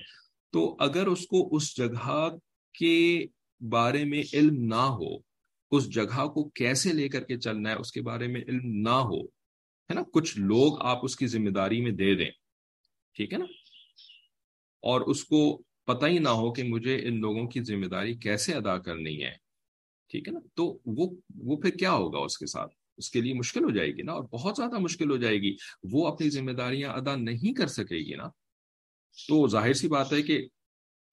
تو اگر اس کو اس جگہ کے بارے میں علم نہ ہو، اس جگہ کو کیسے لے کر کے چلنا ہے، اس کے بارے میں علم نہ ہو ہے نا، کچھ لوگ آپ اس کی ذمہ داری میں دے دیں، ٹھیک ہے نا؟ اور اس کو پتہ ہی نہ ہو کہ مجھے ان لوگوں کی ذمہ داری کیسے ادا کرنی ہے، ٹھیک ہے نا؟ تو وہ وہ پھر کیا ہوگا اس کے ساتھ؟ اس کے لیے مشکل ہو جائے گی نا، اور بہت زیادہ مشکل ہو جائے گی۔ وہ اپنی ذمہ داریاں ادا نہیں کر سکے گی نا۔ تو ظاہر سی بات ہے کہ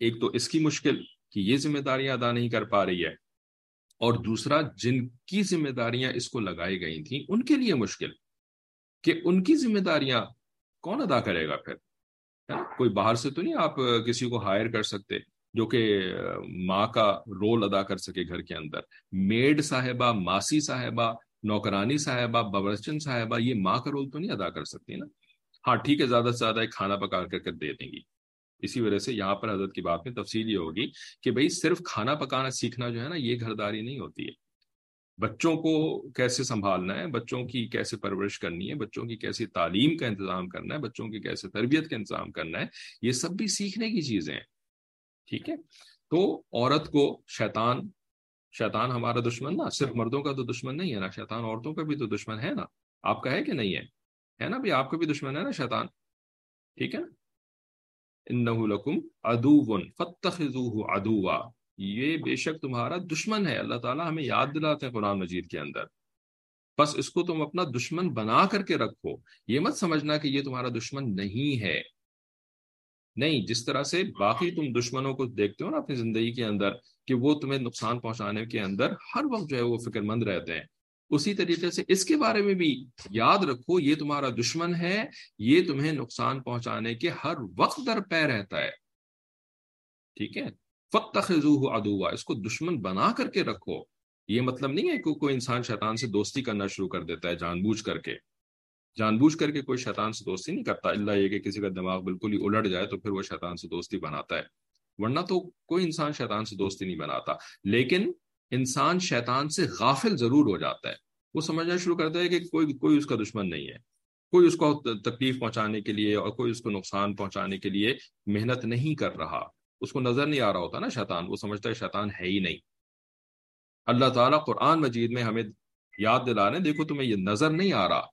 ایک تو اس کی مشکل کہ یہ ذمہ داریاں ادا نہیں کر پا رہی ہے، اور دوسرا جن کی ذمہ داریاں اس کو لگائی گئی تھیں، ان کے لیے مشکل۔ کہ ان کی ذمہ داریاں کون ادا کرے گا پھر؟ کوئی باہر سے تو نہیں آپ کسی کو ہائر کر سکتے جو کہ ماں کا رول ادا کر سکے گھر کے اندر۔ میڈ صاحبہ، ماسی صاحبہ، نوکرانی صاحبہ بورچن صاحبہ، یہ ماں کا رول تو نہیں ادا کر سکتی نا؟ ہاں ٹھیک ہے، زیادہ سے زیادہ ایک کھانا پکا کر کے دے دیں گی۔ اسی وجہ سے یہاں پر حضرت کی بات میں تفصیل یہ ہوگی کہ بھائی صرف کھانا پکانا سیکھنا جو ہے نا، یہ گھرداری نہیں ہوتی ہے۔ بچوں کو کیسے سنبھالنا ہے؟ بچوں کی کیسے پرورش کرنی ہے؟ بچوں کی کیسے تعلیم کا انتظام کرنا ہے؟ بچوں کی کیسے تربیت کا انتظام کرنا ہے؟ یہ سب بھی سیکھنے کی چیزیں ہیں، ٹھیک ہے؟ تو عورت کو شیطان شیطان ہمارا دشمن نا، صرف مردوں کا تو دشمن نہیں ہے نا، شیطان عورتوں کا بھی تو دشمن ہے نا۔ آپ کا ہے کہ نہیں ہے؟ ہے نا آپ کا بھی دشمن ہے نا شیطان؟ ٹھیک ہے لکم ادو فتخ ادوا یہ بے شک تمہارا دشمن ہے۔ اللہ تعالیٰ ہمیں یاد دلاتے ہیں قرآن مجید کے اندر۔ بس اس کو تم اپنا دشمن بنا کر کے رکھو۔ یہ مت سمجھنا کہ یہ تمہارا دشمن نہیں ہے۔ نہیں، جس طرح سے باقی تم دشمنوں کو دیکھتے ہو نا اپنی زندگی کے اندر کہ وہ تمہیں نقصان پہنچانے کے اندر ہر وقت جو ہے وہ فکر مند رہتے ہیں۔ اسی طریقے سے اس کے بارے میں بھی یاد رکھو، یہ تمہارا دشمن ہے۔ یہ تمہیں نقصان پہنچانے کے ہر وقت در پہ رہتا ہے۔ ٹھیک ہے؟ فتخ ادوا اس کو دشمن بنا کر کے رکھو۔ یہ مطلب نہیں ہے کہ کوئی انسان شیطان سے دوستی کرنا شروع کر دیتا ہے جان بوجھ کر کے۔ جان بوجھ کر کے کوئی شیطان سے دوستی نہیں کرتا۔ اللہ یہ کہ کسی کا دماغ بالکل ہی الٹ جائے تو پھر وہ شیطان سے دوستی بناتا ہے۔ ورنہ تو کوئی انسان شیطان سے دوستی نہیں بناتا۔ لیکن انسان شیطان سے غافل ضرور ہو جاتا ہے۔ وہ سمجھنا شروع کرتا ہے کہ کوئی کوئی اس کا دشمن نہیں ہے۔ کوئی اس کو تکلیف پہنچانے کے لیے اور کوئی اس کو نقصان پہنچانے کے لیے محنت نہیں کر رہا۔ اس کو نظر نہیں آ رہا ہوتا نا شیطان، وہ سمجھتا ہے شیطان ہے ہی نہیں۔ اللہ تعالیٰ قرآن مجید میں ہمیں یاد دلا رہے ہیں، دیکھو تمہیں یہ نظر نہیں آ رہا،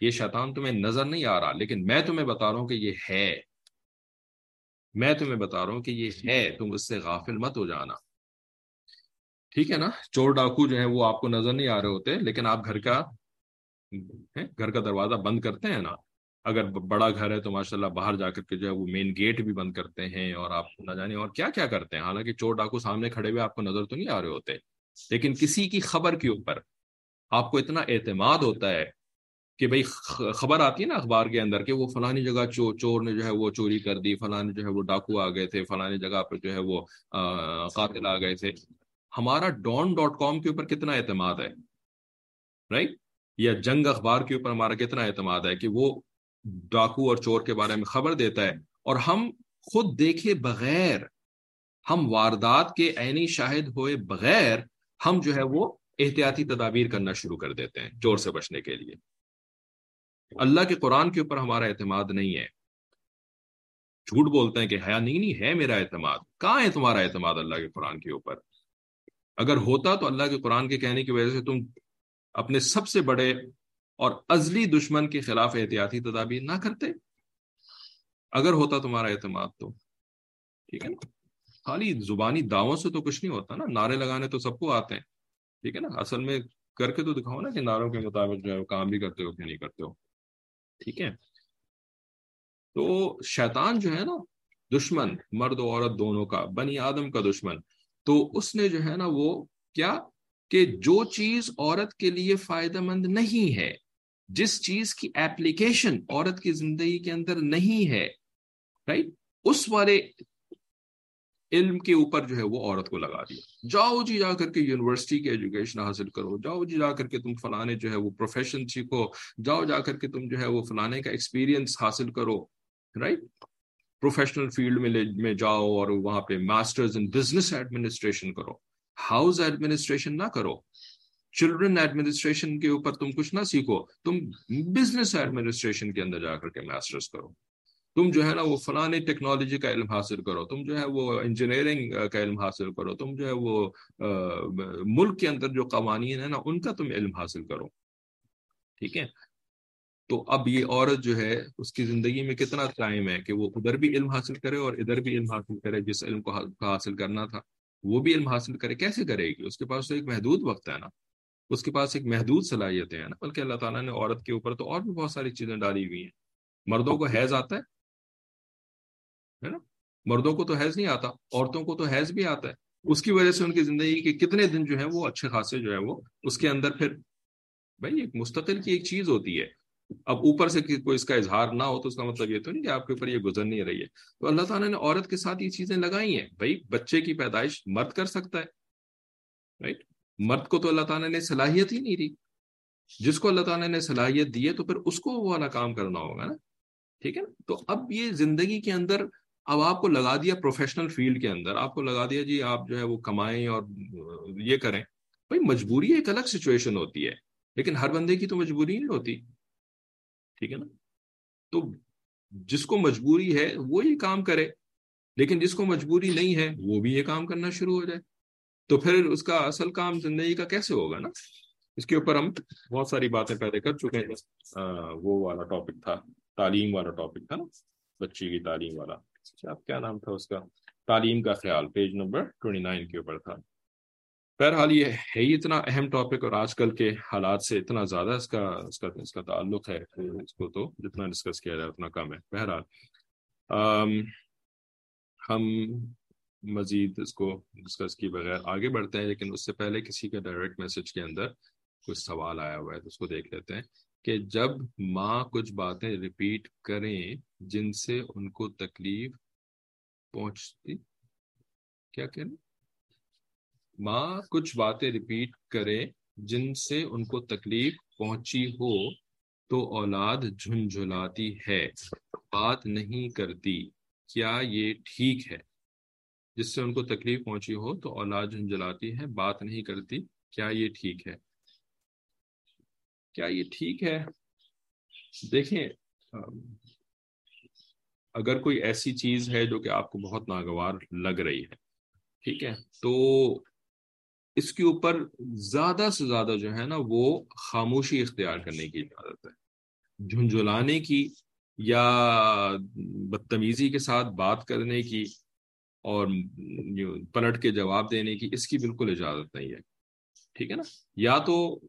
یہ شیطان تمہیں نظر نہیں آ رہا، لیکن میں تمہیں بتا رہا ہوں کہ یہ ہے۔ میں تمہیں بتا رہا ہوں کہ یہ ہے، تم اس سے غافل مت ہو جانا۔ ٹھیک ہے نا؟ چور ڈاکو جو ہے وہ آپ کو نظر نہیں آ رہے ہوتے، لیکن آپ گھر کا گھر کا دروازہ بند کرتے ہیں نا۔ اگر بڑا گھر ہے تو ماشاء اللہ باہر جا کر کے جو ہے وہ مین گیٹ بھی بند کرتے ہیں اور آپ نہ جانے اور کیا کیا کرتے ہیں؟ حالانکہ چور ڈاکو سامنے کھڑے ہوئے آپ کو نظر تو نہیں آ رہے ہوتے۔ لیکن کسی کی خبر کے اوپر آپ کو اتنا اعتماد ہوتا ہے کہ بھائی خبر آتی ہے نا اخبار کے اندر کہ وہ فلانی جگہ چور نے جو ہے وہ چوری کر دی، فلانی جو ہے وہ ڈاکو آ گئے تھے، فلانی جگہ پہ جو ہے وہ قاتل آ گئے تھے۔ ہمارا ڈون ڈاٹ کام کے اوپر کتنا اعتماد ہے؟ رائٹ یا جنگ اخبار کے اوپر ہمارا کتنا اعتماد ہے کہ وہ ڈاکو اور چور کے بارے میں خبر دیتا ہے اور ہم خود دیکھے بغیر، ہم واردات کے عینی شاہد ہوئے بغیر ہم جو ہے وہ احتیاطی تدابیر کرنا شروع کر دیتے ہیں چور سے بچنے کے لیے۔ اللہ کے قرآن کے اوپر ہمارا اعتماد نہیں ہے۔ جھوٹ بولتے ہیں کہ حیا نہیں نہیں ہے میرا اعتماد۔ کہاں ہے تمہارا اعتماد اللہ کے قرآن کے اوپر؟ اگر ہوتا تو اللہ کے قرآن کے کہنے کی وجہ سے تم اپنے سب سے بڑے اور ازلی دشمن کے خلاف احتیاطی تدابیر نہ کرتے۔ اگر ہوتا تمہارا اعتماد تو۔ ٹھیک ہے نا؟ خالی زبانی دعووں سے تو کچھ نہیں ہوتا نا۔ نعرے لگانے تو سب کو آتے ہیں۔ ٹھیک ہے نا؟ اصل میں کر کے تو دکھاؤ نا کہ نعروں کے مطابق جو ہے کام بھی کرتے ہو کہ نہیں کرتے ہو۔ ٹھیک ہے؟ تو شیطان جو ہے نا، دشمن، مرد و عورت دونوں کا، بنی آدم کا دشمن۔ تو اس نے جو ہے نا وہ کیا؟ کہ جو چیز عورت کے لیے فائدہ مند نہیں ہے۔ جس چیز کی ایپلیکیشن عورت کی زندگی کے اندر نہیں ہے رائٹ اس والے علم کے اوپر جو ہے وہ عورت کو لگا دیا۔ جاؤ جی جا کر کے یونیورسٹی کی ایجوکیشن حاصل کرو، جاؤ جی جا کر کے تم فلانے جو ہے وہ پروفیشن سیکھو، جاؤ جا کر کے تم جو ہے وہ فلانے کا ایکسپیرینس حاصل کرو رائٹ پروفیشنل فیلڈ میں میں جاؤ اور وہاں پہ ماسٹرز ان بزنس ایڈمنسٹریشن کرو۔ ہاؤس ایڈمنسٹریشن نہ کرو۔ چلڈرن ایڈمنسٹریشن کے اوپر تم کچھ نہ سیکھو، تم بزنس ایڈمنسٹریشن کے اندر جا کر کے ماسٹرز کرو۔ تم جو ہے نا وہ فلاں ٹیکنالوجی کا علم حاصل کرو، تم جو ہے وہ انجینئرنگ کا علم حاصل کرو، تم جو ہے وہ ملک کے اندر جو قوانین ہیں نا، ان کا تم علم حاصل کرو۔ ٹھیک ہے؟ تو اب یہ عورت جو ہے، اس کی زندگی میں کتنا ٹائم ہے کہ وہ ادھر بھی علم حاصل کرے اور ادھر بھی علم حاصل کرے، جس علم کو حاصل کرنا تھا، وہ بھی علم حاصل کرے۔ کیسے کرے گی؟ اس کے پاس تو ایک محدود وقت ہے نا۔ اس کے پاس ایک محدود صلاحیتیں ہیں نا، بلکہ اللہ تعالیٰ نے عورت کے اوپر تو اور بھی بہت ساری چیزیں ڈالی ہوئی ہیں۔ مردوں کو حیض آتا ہے نا؟ مردوں کو تو حیض نہیں آتا، عورتوں کو تو حیض بھی آتا ہے۔ اس کی وجہ سے ان کی زندگی کے کتنے دن جو ہے وہ اچھے خاصے جو ہے وہ، اس کے اندر پھر بھائی ایک مستقل کی ایک چیز ہوتی ہے۔ اب اوپر سے کوئی اس کا اظہار نہ ہو تو اس کا مطلب یہ تو نہیں کہ آپ کے اوپر یہ گزر نہیں رہی ہے۔ تو اللہ تعالیٰ نے عورت کے ساتھ یہ چیزیں لگائی ہیں، بھائی بچے کی پیدائش مرد کر سکتا ہے رائٹ مرد کو تو اللہ تعالیٰ نے صلاحیت ہی نہیں دی۔ جس کو اللہ تعالیٰ نے صلاحیت دی ہے تو پھر اس کو وہ والا کام کرنا ہوگا نا۔ ٹھیک ہے نا؟ تو اب یہ زندگی کے اندر اب آپ کو لگا دیا پروفیشنل فیلڈ کے اندر، آپ کو لگا دیا جی آپ جو ہے وہ کمائیں اور یہ کریں۔ بھائی مجبوری ایک الگ سچویشن ہوتی ہے، لیکن ہر بندے کی تو مجبوری نہیں ہوتی۔ ٹھیک ہے نا؟ تو جس کو مجبوری ہے وہ یہ کام کرے، لیکن جس کو مجبوری نہیں ہے وہ بھی یہ کام کرنا شروع ہو جائے۔ تو پھر اس کا اصل کام زندگی کا کیسے ہوگا نا؟ اس کے اوپر ہم بہت ساری باتیں پہلے کر چکے ہیں۔ وہ والا ٹاپک تھا، تعلیم والا ٹاپک تھا نا، بچی کی تعلیم والا۔ اچھا کیا نام تھا اس کا؟ تعلیم کا خیال پیج نمبر 29 کے اوپر تھا۔ بہرحال یہ ہے ہی اتنا اہم ٹاپک اور آج کل کے حالات سے اتنا زیادہ اس کا اس کا اس کا تعلق ہے۔ اس کو تو جتنا ڈسکس کیا جائے اتنا کم ہے۔ بہرحال ہم مزید اس کو ڈسکس کی بغیر آگے بڑھتے ہیں، لیکن اس سے پہلے کسی کا ڈائریکٹ میسج کے اندر کچھ سوال آیا ہوا ہے تو اس کو دیکھ لیتے ہیں کہ جب ماں کچھ باتیں ریپیٹ کریں، جن سے ان کو تکلیف پہنچتی؟ کیا کہنا ماں کچھ باتیں ریپیٹ کرے جن سے ان کو تکلیف پہنچی ہو تو اولاد جھنجھلاتی ہے، بات نہیں کرتی، کیا یہ ٹھیک ہے؟ جس سے ان کو تکلیف پہنچی ہو تو اولاد جھنجھلاتی ہے، بات نہیں کرتی، کیا یہ ٹھیک ہے؟ کیا یہ ٹھیک ہے؟ دیکھیں، اگر کوئی ایسی چیز ہے جو کہ آپ کو بہت ناگوار لگ رہی ہے، ٹھیک ہے؟ تو اس کے اوپر زیادہ سے زیادہ جو ہے نا وہ خاموشی اختیار کرنے کی اجازت ہے۔ جھنجھلانے کی یا بدتمیزی کے ساتھ بات کرنے کی اور پلٹ کے جواب دینے کی اس کی بالکل اجازت نہیں ہے۔ ٹھیک ہے نا؟ یا تو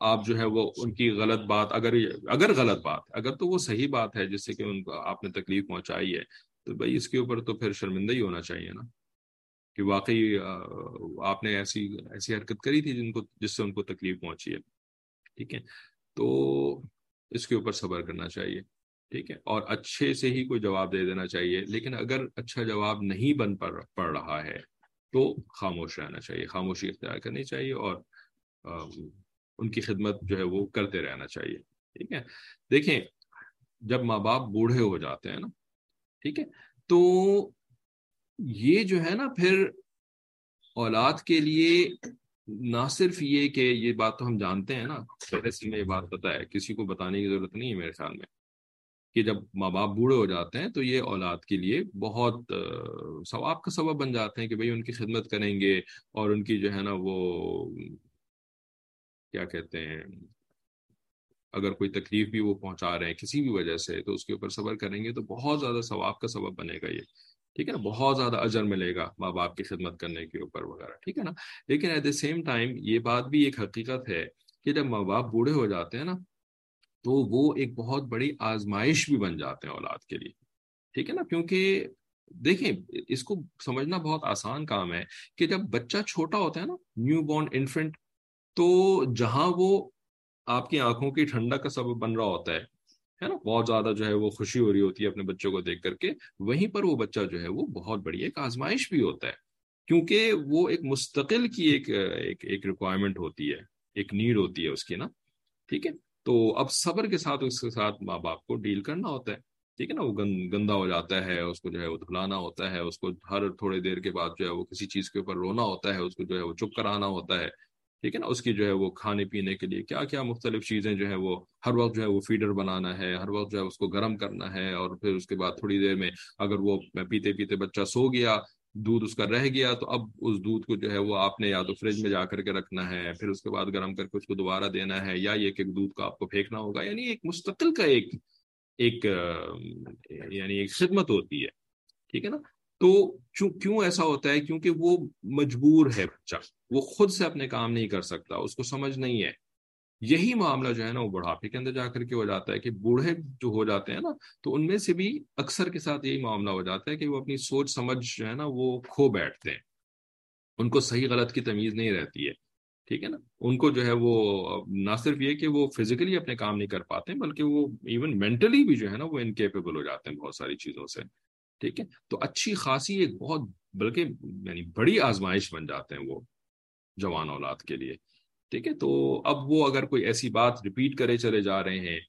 آپ جو ہے وہ ان کی غلط بات، اگر اگر غلط بات، اگر تو وہ صحیح بات ہے جس سے کہ ان کو آپ نے تکلیف پہنچائی ہے، تو بھائی اس کے اوپر تو پھر شرمندہ ہی ہونا چاہیے نا۔ کہ واقعی آپ نے ایسی ایسی حرکت کری تھی جن کو، جس سے ان کو تکلیف پہنچی ہے۔ ٹھیک ہے؟ تو اس کے اوپر صبر کرنا چاہیے۔ ٹھیک ہے، اور اچھے سے ہی کوئی جواب دے دینا چاہیے۔ لیکن اگر اچھا جواب نہیں بن پڑ رہا ہے تو خاموش رہنا چاہیے، خاموشی اختیار کرنی چاہیے اور ان کی خدمت جو ہے وہ کرتے رہنا چاہیے۔ ٹھیک ہے؟ دیکھیں، جب ماں باپ بوڑھے ہو جاتے ہیں نا، ٹھیک ہے، تو یہ جو ہے نا، پھر اولاد کے لیے نہ صرف یہ کہ یہ بات تو ہم جانتے ہیں نا، پہلے سے میں یہ بات پتا ہے، کسی کو بتانے کی ضرورت نہیں ہے میرے خیال میں۔ کہ جب ماں باپ بوڑھے ہو جاتے ہیں تو یہ اولاد کے لیے بہت ثواب کا سبب بن جاتے ہیں کہ بھئی ان کی خدمت کریں گے اور ان کی جو ہے نا وہ، کیا کہتے ہیں، اگر کوئی تکلیف بھی وہ پہنچا رہے ہیں کسی بھی وجہ سے تو اس کے اوپر صبر کریں گے تو بہت زیادہ ثواب کا سبب بنے گا یہ، ٹھیک ہے نا؟ بہت زیادہ اجر ملے گا ماں باپ کی خدمت کرنے کے اوپر وغیرہ، ٹھیک ہے نا؟ لیکن ایٹ دا سیم ٹائم یہ بات بھی ایک حقیقت ہے کہ جب ماں باپ بوڑھے ہو جاتے ہیں نا تو وہ ایک بہت بڑی آزمائش بھی بن جاتے ہیں اولاد کے لیے۔ ٹھیک ہے نا؟ کیونکہ دیکھیں، اس کو سمجھنا بہت آسان کام ہے کہ جب بچہ چھوٹا ہوتا ہے نا، نیو بورن انفنٹ، تو جہاں وہ آپ کی آنکھوں کی ٹھنڈا کا سبب بن رہا ہوتا ہے ہے نا؟ بہت زیادہ جو ہے وہ خوشی ہو رہی ہوتی ہے اپنے بچوں کو دیکھ کر کے۔ وہیں پر وہ بچہ جو ہے وہ بہت بڑی ایک آزمائش بھی ہوتا ہے۔ کیونکہ وہ ایک مستقل کی ایک ایک ریکوائرمنٹ ہوتی ہے، ایک نیڈ ہوتی ہے اس کی نا۔ ٹھیک ہے؟ تو اب صبر کے ساتھ اس کے ساتھ ماں باپ کو ڈیل کرنا ہوتا ہے۔ ٹھیک ہے نا؟ وہ گندا ہو جاتا ہے، اس کو جو ہے وہ دھلانا ہوتا ہے، اس کو ہر تھوڑے دیر کے بعد جو ہے وہ کسی چیز کے اوپر رونا ہوتا ہے، اس کو جو ہے وہ چپ کرانا ہوتا ہے۔ ٹھیک ہے نا؟ اس کی جو ہے وہ کھانے پینے کے لیے کیا کیا مختلف چیزیں جو ہے وہ ہر وقت جو ہے وہ فیڈر بنانا ہے، ہر وقت جو ہے اس کو گرم کرنا ہے اور پھر اس کے بعد تھوڑی دیر میں اگر وہ پیتے پیتے بچہ سو گیا دودھ اس کا رہ گیا تو اب اس دودھ کو جو ہے وہ آپ نے یا تو فریج میں جا کر کے رکھنا ہے، پھر اس کے بعد گرم کر کے اس کو دوبارہ دینا ہے، یا یہ کہ دودھ کو آپ کو پھینکنا ہوگا یعنی ایک مستقل کا ایک ایک یعنی ایک خدمت ہوتی ہے، ٹھیک ہے نا؟ تو کیوں ایسا ہوتا ہے؟ کیونکہ وہ مجبور ہے بچہ، وہ خود سے اپنے کام نہیں کر سکتا، اس کو سمجھ نہیں ہے۔ یہی معاملہ جو ہے نا وہ بڑھاپے کے اندر جا کر کے ہو جاتا ہے کہ بوڑھے جو ہو جاتے ہیں نا، تو ان میں سے بھی اکثر کے ساتھ یہی معاملہ ہو جاتا ہے کہ وہ اپنی سوچ سمجھ جو ہے نا وہ کھو بیٹھتے ہیں۔ ان کو صحیح غلط کی تمیز نہیں رہتی ہے، ٹھیک ہے نا؟ ان کو جو ہے وہ نہ صرف یہ کہ وہ فزیکلی اپنے کام نہیں کر پاتے، بلکہ وہ ایون مینٹلی بھی جو ہے نا وہ انکیپیبل ہو جاتے ہیں بہت ساری چیزوں سے، ٹھیک ہے؟ تو اچھی خاصی ایک بہت، بلکہ یعنی بڑی آزمائش بن جاتے ہیں وہ جوان اولاد کے لیے۔ ٹھیک ہے؟ تو اب وہ اگر کوئی ایسی بات ریپیٹ کرے چلے جا رہے ہیں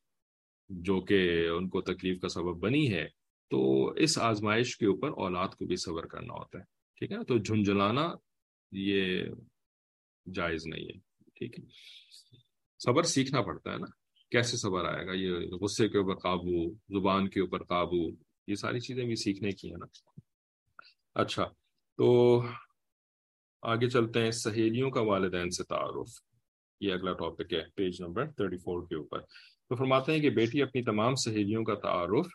جو کہ ان کو تکلیف کا سبب بنی ہے، تو اس آزمائش کے اوپر اولاد کو بھی صبر کرنا ہوتا ہے، ٹھیک ہے؟ نا تو جھنجھلانا یہ جائز نہیں ہے، ٹھیک ہے؟ صبر سیکھنا پڑتا ہے نا، کیسے صبر آئے گا؟ یہ غصے کے اوپر قابو، زبان کے اوپر قابو، یہ ساری چیزیں بھی سیکھنے کی ہیں نا۔ اچھا تو آگے چلتے ہیں، سہیلیوں کا والدین سے تعارف۔ یہ اگلا ٹاپک ہے پیج نمبر 34 کے اوپر۔ تو فرماتے ہیں کہ بیٹی، اپنی تمام سہیلیوں کا تعارف۔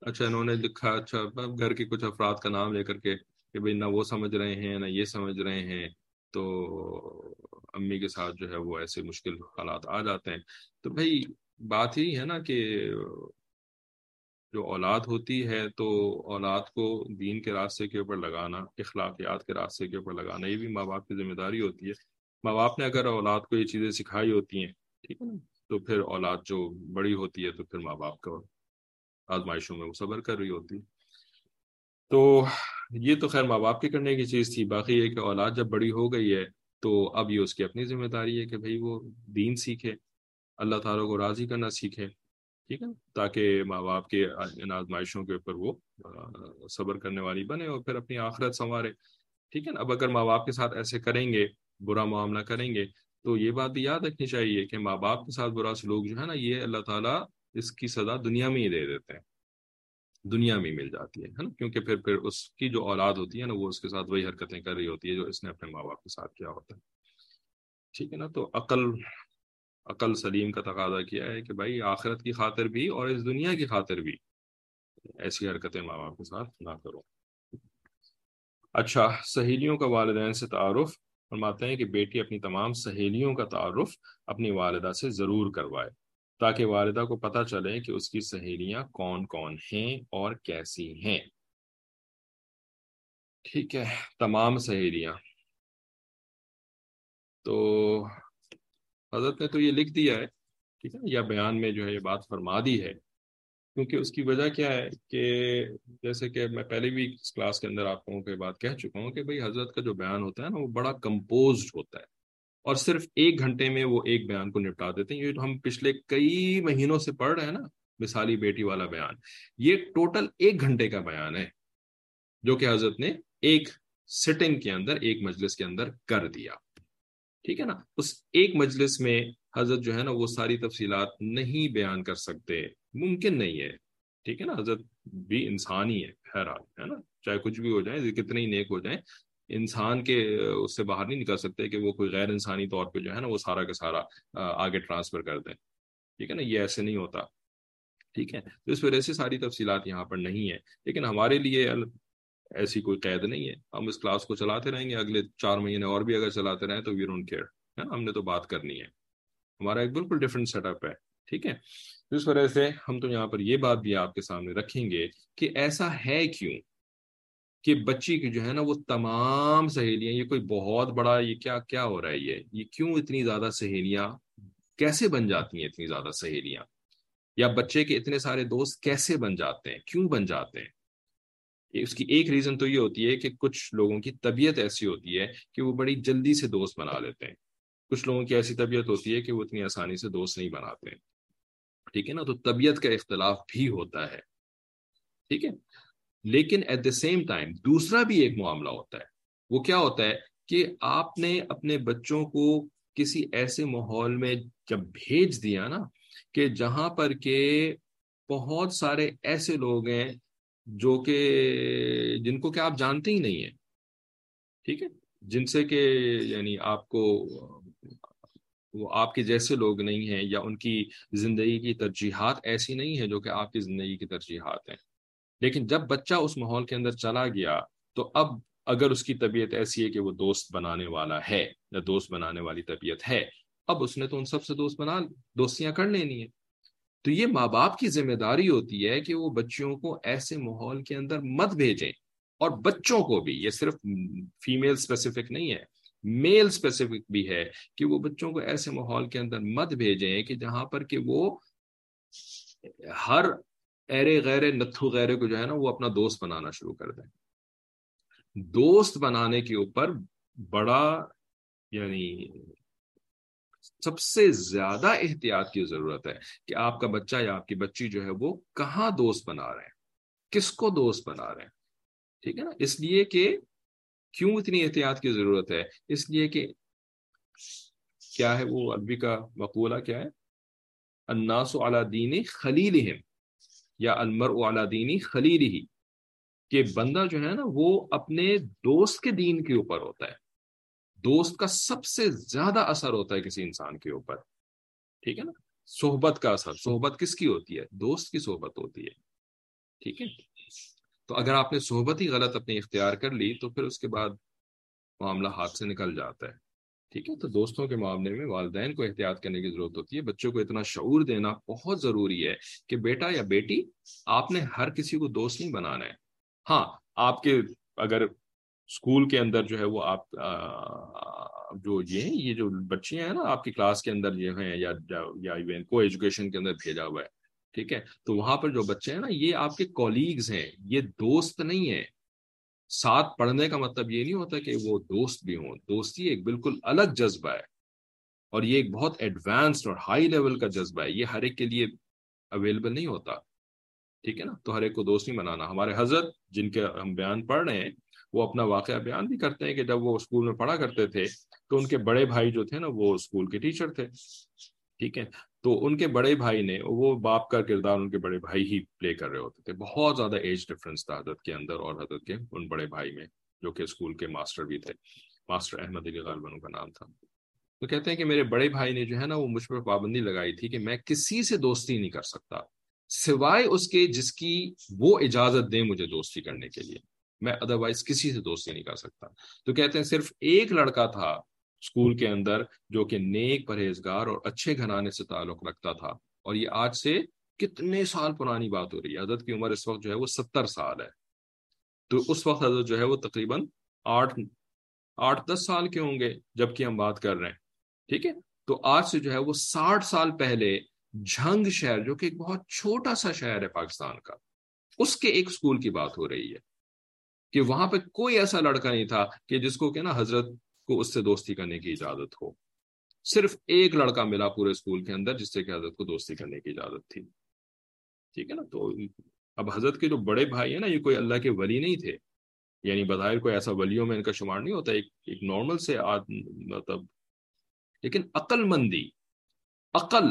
اچھا انہوں نے لکھا اچھا گھر کے کچھ افراد کا نام لے کر کے کہ بھئی نہ وہ سمجھ رہے ہیں، نہ یہ سمجھ رہے ہیں۔ تو امی کے ساتھ جو ہے وہ ایسے مشکل حالات آ جاتے ہیں۔ تو بھائی، بات ہی ہے نا کہ جو اولاد ہوتی ہے تو اولاد کو دین کے راستے کے اوپر لگانا، اخلاقیات کے راستے کے اوپر لگانا، یہ بھی ماں باپ کی ذمہ داری ہوتی ہے۔ ماں باپ نے اگر اولاد کو یہ چیزیں سکھائی ہوتی ہیں، ٹھیک ہے نا، تو پھر اولاد جو بڑی ہوتی ہے تو پھر ماں باپ کا آزمائشوں میں وہ صبر کر رہی ہوتی تو یہ تو خیر ماں باپ کے کرنے کی چیز تھی، باقی یہ کہ اولاد جب بڑی ہو گئی ہے تو اب یہ اس کی اپنی ذمہ داری ہے کہ بھئی وہ دین سیکھے، اللہ تعالیٰ کو راضی کرنا سیکھے۔ ٹھیک ہے، تاکہ ماں باپ کے ان آزمائشوں کے اوپر وہ صبر کرنے والی بنے اور پھر اپنی آخرت سنوارے۔ ٹھیک ہے نا، اب اگر ماں باپ کے ساتھ ایسے کریں گے، برا معاملہ کریں گے، تو یہ بات بھی یاد رکھنی چاہیے کہ ماں باپ کے ساتھ برا سلوک جو ہے نا، یہ اللہ تعالیٰ اس کی سزا دنیا میں ہی دے دیتے ہیں۔ دنیا میں مل جاتی ہے نا؟ کیونکہ پھر پھر اس کی جو اولاد ہوتی ہے نا، وہ اس کے ساتھ وہی حرکتیں کر رہی ہوتی ہے جو اس نے اپنے ماں باپ کے ساتھ کیا ہوتا ہے۔ ٹھیک ہے نا، تو عقل عقل سلیم کا تقاضا کیا ہے کہ بھائی آخرت کی خاطر بھی اور اس دنیا کی خاطر بھی۔ ایسی حرکتیں ماں باپ کے ساتھ نہ کرو۔ اچھا سہیلیوں کا والدین سے تعارف۔ فرماتے ہیں کہ بیٹی اپنی تمام سہیلیوں کا تعارف اپنی والدہ سے ضرور کروائے تاکہ والدہ کو پتہ چلے کہ اس کی سہیلیاں کون کون ہیں اور کیسی ہیں۔ ٹھیک ہے، تمام سہیلیاں۔ تو حضرت نے تو یہ لکھ دیا ہے ٹھیک ہے یا بیان میں جو ہے یہ بات فرما دی ہے، کیونکہ اس کی وجہ کیا ہے کہ جیسے کہ میں پہلے بھی اس کلاس کے اندر آپ کو یہ بات کہہ چکا ہوں کہ بھئی حضرت کا جو بیان ہوتا ہے نا وہ بڑا کمپوزڈ ہوتا ہے، اور صرف ایک گھنٹے میں وہ ایک بیان کو نپٹا دیتے ہیں۔ یہ ہم پچھلے کئی مہینوں سے پڑھ رہے ہیں نا، مثالی بیٹی والا بیان، یہ ٹوٹل ایک گھنٹے کا بیان ہے، جو کہ حضرت نے ایک سٹنگ کے اندر، ایک مجلس کے اندر کر دیا۔ ٹھیک ہے نا؟ اس ایک مجلس میں حضرت جو ہے نا وہ ساری تفصیلات نہیں بیان کر سکتے، ممکن نہیں ہے۔ ٹھیک ہے نا؟ حضرت بھی انسان ہی ہے حیران ہے نا؟ چاہے کچھ بھی ہو جائے کتنے ہی نیک ہو جائیں۔ انسان کے اس سے باہر نہیں نکل سکتے کہ وہ کوئی غیر انسانی طور پہ جو ہے نا وہ سارا کا سارا آگے ٹرانسفر کر دیں۔ ٹھیک ہے نا؟ یہ ایسے نہیں ہوتا۔ ٹھیک ہے؟ تو اس وجہ سے ساری تفصیلات یہاں پر نہیں ہے لیکن ہمارے لیے ایسی کوئی قید نہیں ہے۔ ہم اس کلاس کو چلاتے رہیں گے، اگلے چار مہینے اور بھی اگر چلاتے رہیں تو وی ڈونٹ کیئر ہم نے تو بات کرنی ہے۔ ہمارا ایک بالکل ڈفرینٹ سیٹ اپ ہے، ٹھیک ہے؟ اس وجہ سے ہم تو یہاں پر یہ بات بھی آپ کے سامنے رکھیں گے کہ ایسا ہے کیوں کہ بچی کی جو ہے نا وہ تمام سہیلیاں، یہ کوئی بہت بڑا، یہ کیا کیا ہو رہا ہے یہ؟ یہ کیوں اتنی زیادہ سہیلیاں، کیسے بن جاتی ہیں اتنی زیادہ سہیلیاں؟ یا بچے کے اتنے سارے دوست کیسے بن جاتے ہیں؟ کیوں بن جاتے ہیں؟ اس کی ایک ریزن تو یہ ہوتی ہے کہ کچھ لوگوں کی طبیعت ایسی ہوتی ہے کہ وہ بڑی جلدی سے دوست بنا لیتے ہیں۔ کچھ لوگوں کی ایسی طبیعت ہوتی ہے کہ وہ اتنی آسانی سے دوست نہیں بناتے ٹھیک ہے نا؟ تو طبیعت کا اختلاف بھی ہوتا ہے۔ ٹھیک ہے؟ لیکن ایٹ دا سیم ٹائم دوسرا بھی ایک معاملہ ہوتا ہے۔ وہ کیا ہوتا ہے کہ آپ نے اپنے بچوں کو کسی ایسے ماحول میں جب بھیج دیا نا کہ جہاں پر کہ بہت سارے ایسے لوگ ہیں جو کہ جن کو کہ آپ جانتے ہی نہیں ہیں، ٹھیک ہے؟ جن سے کہ یعنی آپ کو، وہ آپ کے جیسے لوگ نہیں ہیں یا ان کی زندگی کی ترجیحات ایسی نہیں ہیں جو کہ آپ کی زندگی کی ترجیحات ہیں۔ لیکن جب بچہ اس ماحول کے اندر چلا گیا، تو اب اگر اس کی طبیعت ایسی ہے کہ وہ دوست بنانے والا ہے یا دوست بنانے والی طبیعت ہے، اب اس نے تو ان سب سے دوست بنا، دوستیاں کر لینی ہے تو یہ ماں باپ کی ذمہ داری ہوتی ہے کہ وہ بچوں کو ایسے ماحول کے اندر مت بھیجیں اور بچوں کو بھی، یہ صرف فیمیل اسپیسیفک نہیں ہے میل اسپیسیفک بھی ہے کہ وہ بچوں کو ایسے ماحول کے اندر مت بھیجیں کہ جہاں پر کہ وہ ہر ایرے غیر نتھو غیرے کو جو ہے نا وہ اپنا دوست بنانا شروع کر دیں۔ دوست بنانے کے اوپر بڑا یعنی سب سے زیادہ احتیاط کی ضرورت ہے کہ آپ کا بچہ یا آپ کی بچی جو ہے وہ کہاں دوست بنا رہے ہیں؟ کس کو دوست بنا رہے ہیں؟ ٹھیک ہے نا؟ اس لیے کہ کیوں اتنی احتیاط کی ضرورت ہے؟ اس لیے کہ کیا ہے وہ عربی کا مقولہ کیا ہے؟ الناس علی دین خلیلہم یا المر دینی خلیل ہی کہ بندہ جو ہے نا وہ اپنے دوست کے دین کے اوپر ہوتا ہے۔ دوست کا سب سے زیادہ اثر ہوتا ہے کسی انسان کے اوپر۔ ٹھیک ہے نا؟ صحبت کا اثر۔ صحبت کس کی ہوتی ہے؟ دوست کی صحبت ہوتی ہے۔ ٹھیک ہے؟ تو اگر آپ نے صحبت ہی غلط اپنی اختیار کر لی تو پھر اس کے بعد معاملہ ہاتھ سے نکل جاتا ہے۔ ٹھیک ہے؟ تو دوستوں کے معاملے میں والدین کو احتیاط کرنے کی ضرورت ہوتی ہے۔ بچوں کو اتنا شعور دینا بہت ضروری ہے کہ بیٹا یا بیٹی، آپ نے ہر کسی کو دوست نہیں بنانا ہے۔ ہاں آپ کے اگر اسکول کے اندر جو ہے وہ آپ جو یہ یہ جو بچیاں ہیں نا، آپ کی کلاس کے اندر جو ہیں یا ایون کو ایجوکیشن کے اندر بھیجا ہوا ہے، ٹھیک ہے؟ تو وہاں پر جو بچے ہیں نا، یہ آپ کے کولیگز ہیں، یہ دوست نہیں ہے ساتھ پڑھنے کا مطلب یہ نہیں ہوتا کہ وہ دوست بھی ہوں۔ دوستی ایک بالکل الگ جذبہ ہے اور یہ ایک بہت ایڈوانسڈ اور ہائی لیول کا جذبہ ہے۔ یہ ہر ایک کے لیے اویلیبل نہیں ہوتا، ٹھیک ہے نا؟ تو ہر ایک کو دوست نہیں بنانا۔ ہمارے حضرت جن کے ہم بیان پڑھ رہے ہیں وہ اپنا واقعہ بیان بھی کرتے ہیں کہ جب وہ اسکول میں پڑھا کرتے تھے تو ان کے بڑے بھائی جو تھے نا، وہ اسکول کے ٹیچر تھے۔ ٹھیک ہے؟ تو ان کے بڑے بھائی نے، وہ باپ کا کردار ان کے بڑے بھائی ہی پلے کر رہے ہوتے تھے۔ بہت زیادہ ایج ڈفرنس تھا حضرت کے اندر اور حضرت کے ان بڑے بھائی میں، جو کہ اسکول کے ماسٹر بھی تھے۔ ماسٹر احمد علی غالبن کا نام تھا۔ تو کہتے ہیں کہ میرے بڑے بھائی نے جو ہے نا، وہ مجھ پر پابندی لگائی تھی کہ میں کسی سے دوستی نہیں کر سکتا، سوائے اس کے جس کی وہ اجازت دیں مجھے دوستی کرنے کے لیے۔ میں ادروائز کسی سے دوستی نہیں کر سکتا۔ تو کہتے ہیں صرف ایک لڑکا تھا اسکول کے اندر جو کہ نیک پرہیزگار اور اچھے گھرانے سے تعلق رکھتا تھا۔ اور یہ آج سے کتنے سال پرانی بات ہو رہی ہے؟ حضرت کی عمر اس وقت جو ہے وہ ستر سال ہے۔ تو اس وقت حضرت جو ہے وہ تقریباً آٹھ آٹھ، دس سال کے ہوں گے جبکہ ہم بات کر رہے ہیں۔ ٹھیک ہے؟ تو آج سے جو ہے وہ ساٹھ سال پہلے جھنگ شہر جو کہ ایک بہت چھوٹا سا شہر ہے پاکستان کا، اس کے ایک اسکول کی بات ہو رہی ہے۔ کہ وہاں پہ کوئی ایسا لڑکا نہیں تھا کہ جس کو کہ نا حضرت کو اس سے دوستی کرنے کی اجازت ہو۔ صرف ایک لڑکا ملا پورے اسکول کے اندر جس سے کہ حضرت کو دوستی کرنے کی اجازت تھی۔ ٹھیک ہے نا؟ تو اب حضرت کے جو بڑے بھائی ہیں نا، یہ کوئی اللہ کے ولی نہیں تھے۔ یعنی بظاہر کوئی ایسا ولیوں میں ان کا شمار نہیں ہوتا، ایک ایک نارمل سے مطلب لیکن عقل مندی، عقل۔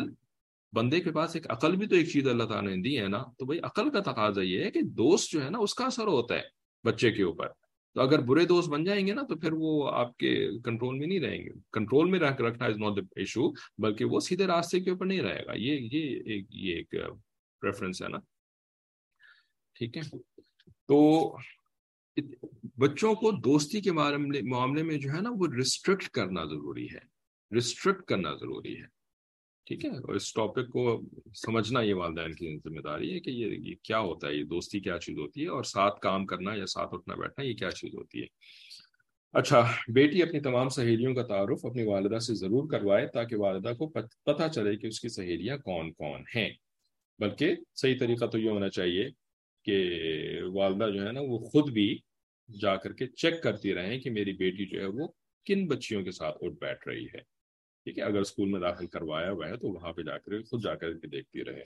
بندے کے پاس ایک عقل بھی تو ایک چیز اللہ تعالیٰ نے دی ہے نا۔ تو بھائی عقل کا تقاضا یہ ہے کہ دوست جو ہے نا، اس کا اثر ہوتا ہے۔ بچے کے اوپر۔ تو اگر برے دوست بن جائیں گے نا، تو پھر وہ آپ کے کنٹرول میں نہیں رہیں گے۔ کنٹرول میں رکھ رکھنا از ناٹ دا ایشو بلکہ وہ سیدھے راستے کے اوپر نہیں رہے گا۔ یہ یہ ایک یہ ایک پریفرنس ہے نا۔ ٹھیک ہے؟ تو بچوں کو دوستی کے معاملے میں جو ہے نا، وہ ریسٹرکٹ کرنا ضروری ہے۔ ریسٹرکٹ کرنا ضروری ہے۔ ٹھیک ہے، اور اس ٹاپک کو سمجھنا یہ والدین کی ذمہ داری ہے کہ یہ یہ کیا ہوتا ہے، یہ دوستی کیا چیز ہوتی ہے، اور ساتھ کام کرنا یا ساتھ اٹھنا بیٹھنا یہ کیا چیز ہوتی ہے۔ اچھا بیٹی اپنی تمام سہیلیوں کا تعارف اپنی والدہ سے ضرور کروائے تاکہ والدہ کو پتہ چلے کہ اس کی سہیلیاں کون کون ہیں۔ بلکہ صحیح طریقہ تو یہ ہونا چاہیے کہ والدہ جو ہے نا وہ خود بھی جا کر کے چیک کرتی رہیں کہ میری بیٹی جو ہے وہ کن بچیوں کے ساتھ اٹھ بیٹھ رہی ہے۔ ٹھیک ہے، اگر اسکول میں داخل کروایا ہوا ہے تو وہاں پہ جا کر خود جا کر کے دیکھتی رہے۔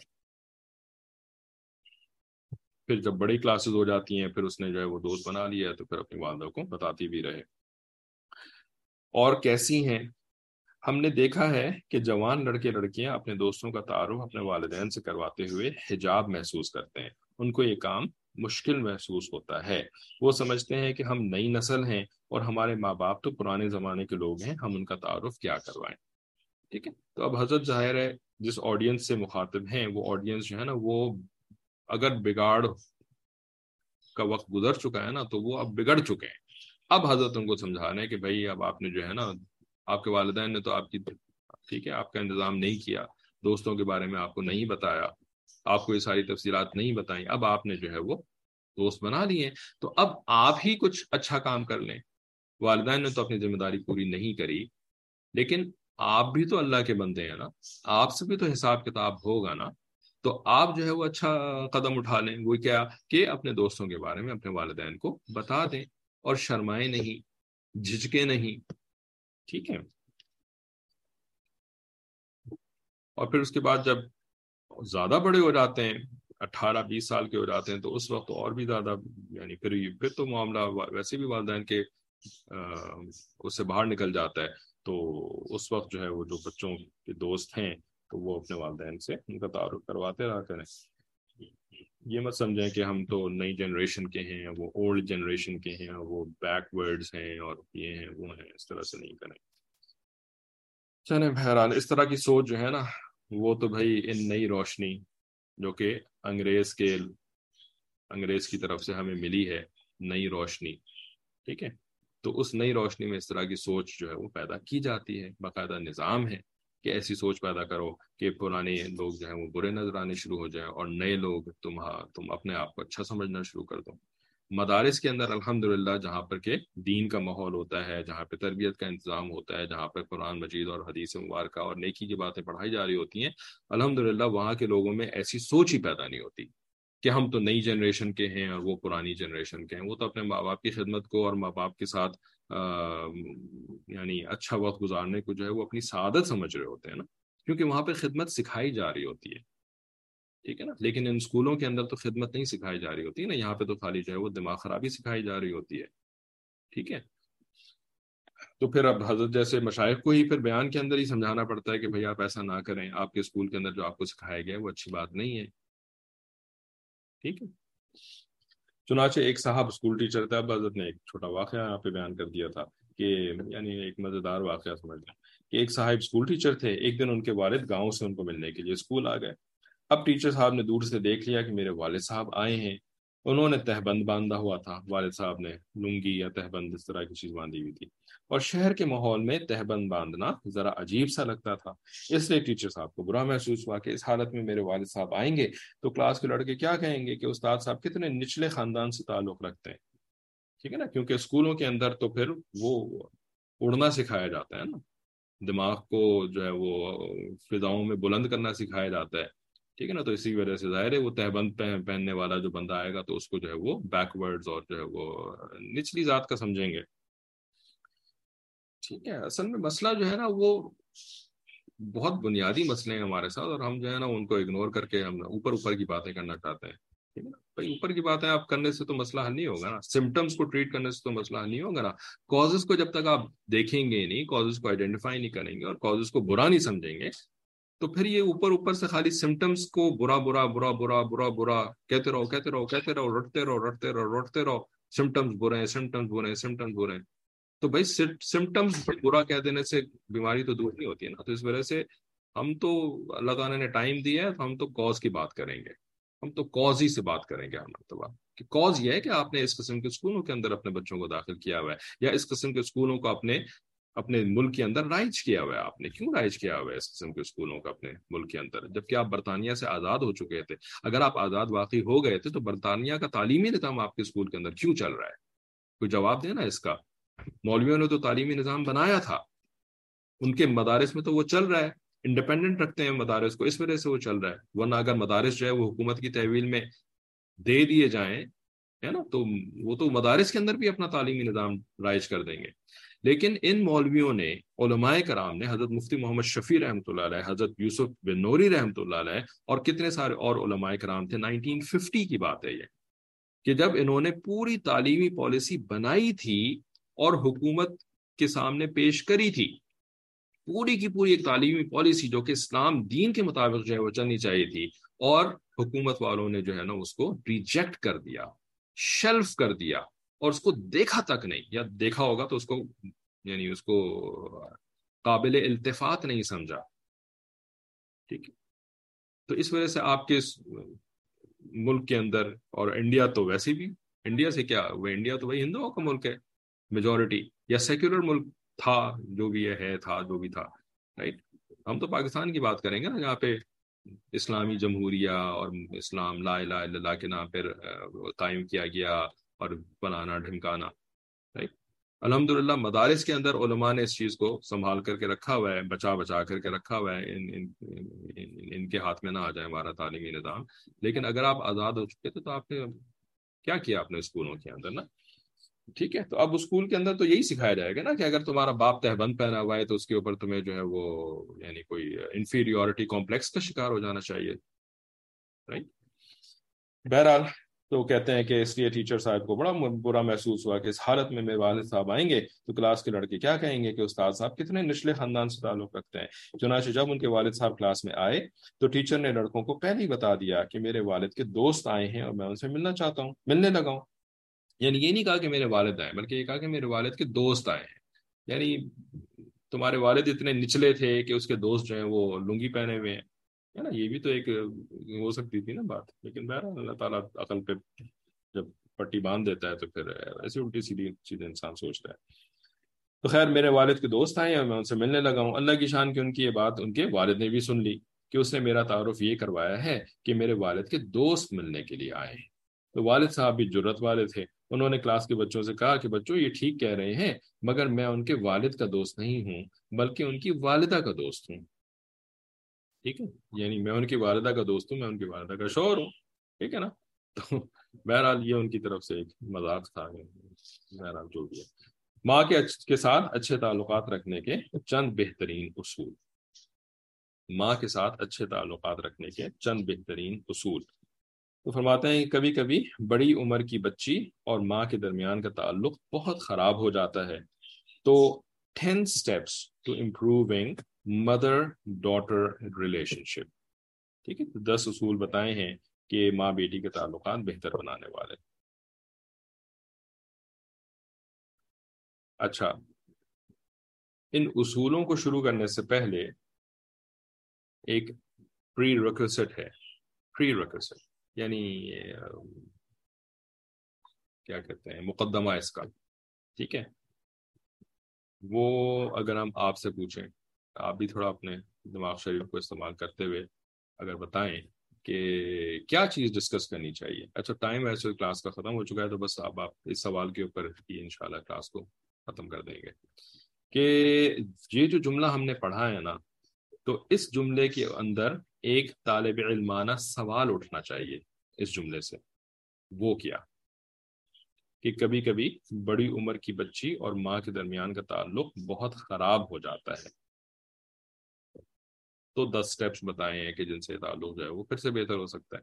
پھر جب بڑی کلاسز ہو جاتی ہیں، پھر اس نے جو ہے وہ دوست بنا لیا ہے تو پھر اپنی والدہ کو بتاتی بھی رہے۔ اور کیسی ہیں؟ ہم نے دیکھا ہے کہ جوان لڑکے لڑکیاں اپنے دوستوں کا تعارف اپنے والدین سے کرواتے ہوئے حجاب محسوس کرتے ہیں۔ ان کو یہ کام مشکل محسوس ہوتا ہے۔ وہ سمجھتے ہیں کہ ہم نئی نسل ہیں اور ہمارے ماں باپ تو پرانے زمانے کے لوگ ہیں، ہم ان کا تعارف کیا کروائیں۔ ٹھیک ہے؟ تو اب حضرت ظاہر ہے، جس آڈینس سے مخاطب ہیں، وہ آڈینس جو ہے نا، وہ اگر بگاڑ کا وقت گزر چکا ہے نا، تو وہ اب بگڑ چکے ہیں۔ اب حضرت ان کو سمجھا رہے ہیں کہ بھائی، اب آپ نے جو ہے نا، آپ کے والدین نے تو آپ کی، ٹھیک ہے، آپ کا انتظام نہیں کیا، دوستوں کے بارے میں آپ کو نہیں بتایا، آپ کو یہ ساری تفصیلات نہیں بتائیں، اب آپ نے جو ہے وہ دوست بنا لیے تو اب آپ ہی کچھ اچھا کام کر لیں۔ والدین نے تو اپنی ذمہ داری پوری نہیں کری، لیکن آپ بھی تو اللہ کے بندے ہیں نا، آپ سے بھی تو حساب کتاب ہوگا نا۔ تو آپ جو ہے وہ اچھا قدم اٹھا لیں، وہ کیا کہ اپنے دوستوں کے بارے میں، اپنے والدین کو بتا دیں اور شرمائیں نہیں جھجکے نہیں۔ ٹھیک ہے۔ اور پھر اس کے بعد جب زیادہ بڑے ہو جاتے ہیں، اٹھارہ بیس سال کے ہو جاتے ہیں، تو اس وقت اور بھی زیادہ یعنی پھر پھر تو معاملہ ویسے بھی والدین کے اس سے باہر نکل جاتا ہے۔ تو اس وقت جو ہے وہ جو بچوں کے دوست ہیں تو وہ اپنے والدین سے ان کا تعارف کرواتے رہا کریں۔ یہ مت سمجھیں کہ ہم تو نئی جنریشن کے ہیں، وہ اولڈ جنریشن کے ہیں، وہ بیک ورڈز ہیں اور یہ ہیں، وہ ہیں، اس طرح سے نہیں کریں۔ چلیں بہرحال، اس طرح کی سوچ جو ہے نا، وہ تو بھائی ان نئی روشنی جو کہ انگریز کے انگریز کی طرف سے ہمیں ملی ہے، نئی روشنی۔ ٹھیک ہے؟ تو اس نئی روشنی میں اس طرح کی سوچ جو ہے وہ پیدا کی جاتی ہے، باقاعدہ نظام ہے کہ ایسی سوچ پیدا کرو کہ پرانے لوگ جو ہیں وہ برے نظر آنے شروع ہو جائیں اور نئے لوگ تم تم اپنے آپ کو اچھا سمجھنا شروع کر دو۔ مدارس کے اندر الحمد للہ جہاں پر کہ دین کا ماحول ہوتا ہے، جہاں پہ تربیت کا انتظام ہوتا ہے، جہاں پہ قرآن مجید اور حدیث مبارکہ اور نیکی کی باتیں پڑھائی جا رہی ہوتی ہیں الحمد للہ وہاں کے لوگوں میں ایسی سوچ ہی پیدا نہیں ہوتی۔ کہ ہم تو نئی جنریشن کے ہیں اور وہ پرانی جنریشن کے ہیں، وہ تو اپنے ماں باپ کی خدمت کو اور ماں باپ کے ساتھ یعنی اچھا وقت گزارنے کو جو ہے وہ اپنی سعادت سمجھ رہے ہوتے ہیں نا، کیونکہ وہاں پہ خدمت سکھائی جا رہی ہوتی ہے۔ ٹھیک ہے نا؟ لیکن ان اسکولوں کے اندر تو خدمت نہیں سکھائی جا رہی ہوتی ہے نا، یہاں پہ تو خالی جو ہے وہ دماغ خرابی سکھائی جا رہی ہوتی ہے۔ ٹھیک ہے؟ تو پھر اب حضرت جیسے مشائق کو ہی پھر بیان کے اندر ہی سمجھانا پڑتا ہے کہ بھائی آپ ایسا نہ کریں، آپ کے اسکول کے اندر جو آپ کو سکھایا گیا وہ اچھی بات نہیں ہے۔ ٹھیک ہے۔ چنانچہ ایک صاحب اسکول ٹیچر تھا اب حضرت نے ایک چھوٹا واقعہ یہاں پہ بیان کر دیا تھا کہ یعنی ایک مزیدار واقعہ سمجھ لیں کہ ایک صاحب اسکول ٹیچر تھے، ایک دن ان کے والد گاؤں سے ان کو ملنے کے لیے اسکول آ گئے۔ اب ٹیچر صاحب نے دور سے دیکھ لیا کہ میرے والد صاحب آئے ہیں۔ انہوں نے تہبند باندھا ہوا تھا۔ والد صاحب نے لنگی یا تہبند اس طرح کی چیز باندھی ہوئی تھی۔ اور شہر کے ماحول میں تہبند باندھنا ذرا عجیب سا لگتا تھا۔ اس لیے ٹیچر صاحب کو برا محسوس ہوا کہ اس حالت میں میرے والد صاحب آئیں گے تو کلاس کے لڑکے کیا کہیں گے کہ استاد صاحب کتنے نچلے خاندان سے تعلق رکھتے ہیں۔ ٹھیک ہے نا؟ کیونکہ اسکولوں کے اندر تو پھر وہ اڑنا سکھایا جاتا ہے نا۔ دماغ کو جو ہے وہ فضاؤں میں بلند کرنا سکھایا جاتا ہے۔ ٹھیک ہے نا؟ تو اسی وجہ سے ظاہر ہے وہ تہبند پہننے والا جو بندہ آئے گا تو اس کو جو ہے وہ بیک ورڈز اور جو ہے وہ نچلی ذات کا سمجھیں گے۔ ٹھیک ہے، اصل میں مسئلہ جو ہے نا، وہ بہت بنیادی مسئلے ہیں ہمارے ساتھ اور ہم جو ہے نا ان کو اگنور کر کے ہم اوپر اوپر کی باتیں کرنا چاہتے ہیں۔ ٹھیک ہے نا؟ بھائی، اوپر کی باتیں آپ کرنے سے تو مسئلہ حل نہیں ہوگا نا۔ سمٹمس کو ٹریٹ کرنے سے تو مسئلہ حل نہیں ہوگا نا۔ کازز کو جب تک آپ دیکھیں گے نہیں کازز کو آئیڈینٹیفائی نہیں کریں گے اور کازز کو برا نہیں سمجھیں گے، تو پھر یہ اوپر اوپر سے خالی سمٹمس کو برا برا برا برا برا برا کہتے رہو کہتے رہو کہتے رہو، رٹتے رہو رٹتے رہو رٹتے رہو سمٹمس برے ہیں سمٹمس برے ہیں سمٹمس برے ہیں۔ تو بھائی سمٹمس برا کہہ دینے سے بیماری تو دور نہیں ہوتی ہے نا۔ تو اس وجہ سے ہم تو اللہ تعالیٰ نے ٹائم دیا ہے تو ہم تو کاز کی بات کریں گے۔ ہم تو کاز ہی سے بات کریں گے ہر مرتبہ کہ کاز یہ ہے کہ آپ نے اس قسم کے اسکولوں کے اندر اپنے بچوں کو داخل کیا ہوا ہے، یا اس قسم کے اسکولوں کو اپنے اپنے ملک کے اندر رائج کیا ہوا ہے آپ نے۔ کیوں رائج کیا ہوا ہے اس قسم کے اسکولوں کا اپنے ملک کے اندر؟ جبکہ آپ برطانیہ سے آزاد ہو چکے تھے۔ اگر آپ آزاد واقعی ہو گئے تھے تو برطانیہ کا تعلیمی نظام آپ کے اسکول کے اندر کیوں چل رہا ہے؟ کوئی جواب دینا اس کا؟ مولویوں نے تو تعلیمی نظام بنایا تھا۔ ان کے مدارس میں تو وہ چل رہا ہے انڈیپینڈنٹ رکھتے ہیں مدارس کو، اس وجہ سے وہ چل رہا ہے۔ ورنہ اگر مدارس جو ہے وہ حکومت کی تحویل میں دے دیے جائیں، ہے نا، تو وہ تو مدارس کے اندر بھی اپنا تعلیمی نظام رائج کر دیں گے۔ لیکن ان مولویوں نے، علماء کرام نے، حضرت مفتی محمد شفیع رحمۃ اللہ علیہ، حضرت یوسف بن نوری رحمۃ اللہ علیہ اور کتنے سارے اور علماء کرام تھے نائنٹین ففٹی کی بات ہے یہ، کہ جب انہوں نے پوری تعلیمی پالیسی بنائی تھی اور حکومت کے سامنے پیش کری تھی۔ پوری کی پوری ایک تعلیمی پالیسی جو کہ اسلام دین کے مطابق جو ہے وہ چلنی چاہیے تھی اور حکومت والوں نے جو ہے نا اس کو ریجیکٹ کر دیا شیلف کر دیا اور اس کو دیکھا تک نہیں۔ یا دیکھا ہوگا تو اس کو یعنی اس کو قابل التفات نہیں سمجھا۔ ٹھیک ہے۔ تو اس وجہ سے آپ کے ملک کے اندر اور انڈیا تو ویسے بھی، انڈیا سے کیا، وہ انڈیا تو وہی ہندوؤں کا ملک ہے۔ میجورٹی یا سیکولر ملک تھا جو بھی یہ ہے تھا جو بھی تھا رائٹ ہم تو پاکستان کی بات کریں گے نا جہاں پہ اسلامی جمہوریہ اور اسلام لا الہ الا اللہ کے نام پر قائم کیا گیا اور بنانا ڈھمکانا رائٹ الحمد للہ مدارس کے اندر علماء نے اس چیز کو سنبھال کر کے رکھا ہوا ہے بچا بچا کر کے رکھا ہوا ہے ان ان, ان کے ہاتھ میں نہ آ جائے ہمارا تعلیمی نظام۔ لیکن اگر آپ آزاد ہو چکے تھے تو آپ نے کیا کیا اپنے اسکولوں کے اندر نا؟ ٹھیک ہے؟ تو اب اسکول کے اندر تو یہی سکھایا جائے گا نا کہ اگر تمہارا باپ تہبند پہنا ہوا ہے تو اس کے اوپر تمہیں جو ہے وہ یعنی کوئی انفیریورٹی کمپلیکس کا شکار ہو جانا چاہیے۔ رائٹ بہرحال تو کہتے ہیں کہ اس لیے ٹیچر صاحب کو بڑا برا محسوس ہوا کہ اس حالت میں میرے والد صاحب آئیں گے تو کلاس کے لڑکے کیا کہیں گے کہ استاد صاحب کتنے نچلے خاندان سے تعلق رکھتے ہیں۔ چنانچہ جب ان کے والد صاحب کلاس میں آئے تو ٹیچر نے لڑکوں کو پہلے ہی بتا دیا کہ میرے والد کے دوست آئے ہیں اور میں ان سے ملنا چاہتا ہوں، ملنے لگا ہوں۔ یعنی یہ نہیں کہا کہ میرے والد آئے، بلکہ یہ کہا کہ میرے والد کے دوست آئے ہیں۔ یعنی تمہارے والد اتنے نچلے تھے کہ اس کے دوست جو ہیں وہ لنگی پہنے ہوئے ہیں۔ ہے نا، یہ بھی تو ایک ہو سکتی تھی نا بات، لیکن بہرحال اللہ تعالیٰ عقل پہ جب پٹی باندھ دیتا ہے تو پھر ایسی الٹی سیدھی چیزیں انسان سوچتا ہے۔ تو خیر، میرے والد کے دوست آئے اور میں ان سے ملنے لگا ہوں۔ اللہ کی شان کی ان کی یہ بات ان کے والد نے بھی سن لی کہ اس نے میرا تعارف یہ کروایا ہے کہ میرے والد کے دوست ملنے کے لیے آئے ہیں۔ تو والد صاحب بھی جرت والے تھے۔ انہوں نے کلاس کے بچوں سے کہا کہ بچوں، یہ ٹھیک کہہ رہے ہیں، مگر میں ان کے والد کا دوست نہیں ہوں، بلکہ ان کی والدہ کا دوست ہوں۔ ٹھیک ہے؟ یعنی میں ان کی والدہ کا دوست ہوں، میں ان کی والدہ کا شوہر ہوں۔ ٹھیک ہے نا؟ تو بہرحال یہ ان کی طرف سے ایک مذاق تھا۔ بہرحال جو بھی ہے۔ ماں کے ساتھ اچھے تعلقات رکھنے کے چند بہترین اصول۔ ماں کے ساتھ اچھے تعلقات رکھنے کے چند بہترین اصول۔ تو فرماتے ہیں کبھی کبھی بڑی عمر کی بچی اور ماں کے درمیان کا تعلق بہت خراب ہو جاتا ہے۔ تو ten steps to improving mother daughter relationship ٹھیک ہے؟ دس اصول بتائے ہیں کہ ماں بیٹی کے تعلقات بہتر بنانے والے۔ اچھا۔ ان اصولوں کو شروع کرنے سے پہلے ایک پری ریکوسٹ ہے۔ پری ریکوسٹ یعنی کیا کہتے ہیں، مقدمہ اس کا، ٹھیک ہے؟ وہ اگر ہم آپ سے پوچھیں، آپ بھی تھوڑا اپنے دماغ شریف کو استعمال کرتے ہوئے اگر بتائیں کہ کیا چیز ڈسکس کرنی چاہیے؟ اچھا ٹائم ویسے کلاس کا ختم ہو چکا ہے، تو بس اب آپ اس سوال کے اوپر ہی ان شاء اللہ کلاس کو ختم کر دیں گے۔ کہ یہ جو جملہ ہم نے پڑھا ہے نا، تو اس جملے کے اندر ایک طالب علمانہ سوال اٹھنا چاہیے اس جملے سے۔ وہ کیا؟ کہ کبھی کبھی بڑی عمر کی بچی اور ماں کے درمیان کا تعلق بہت خراب ہو جاتا ہے۔ تو دس سٹیپس بتائے ہیں کہ جن سے تعلق جو ہے وہ پھر سے بہتر ہو سکتا ہے۔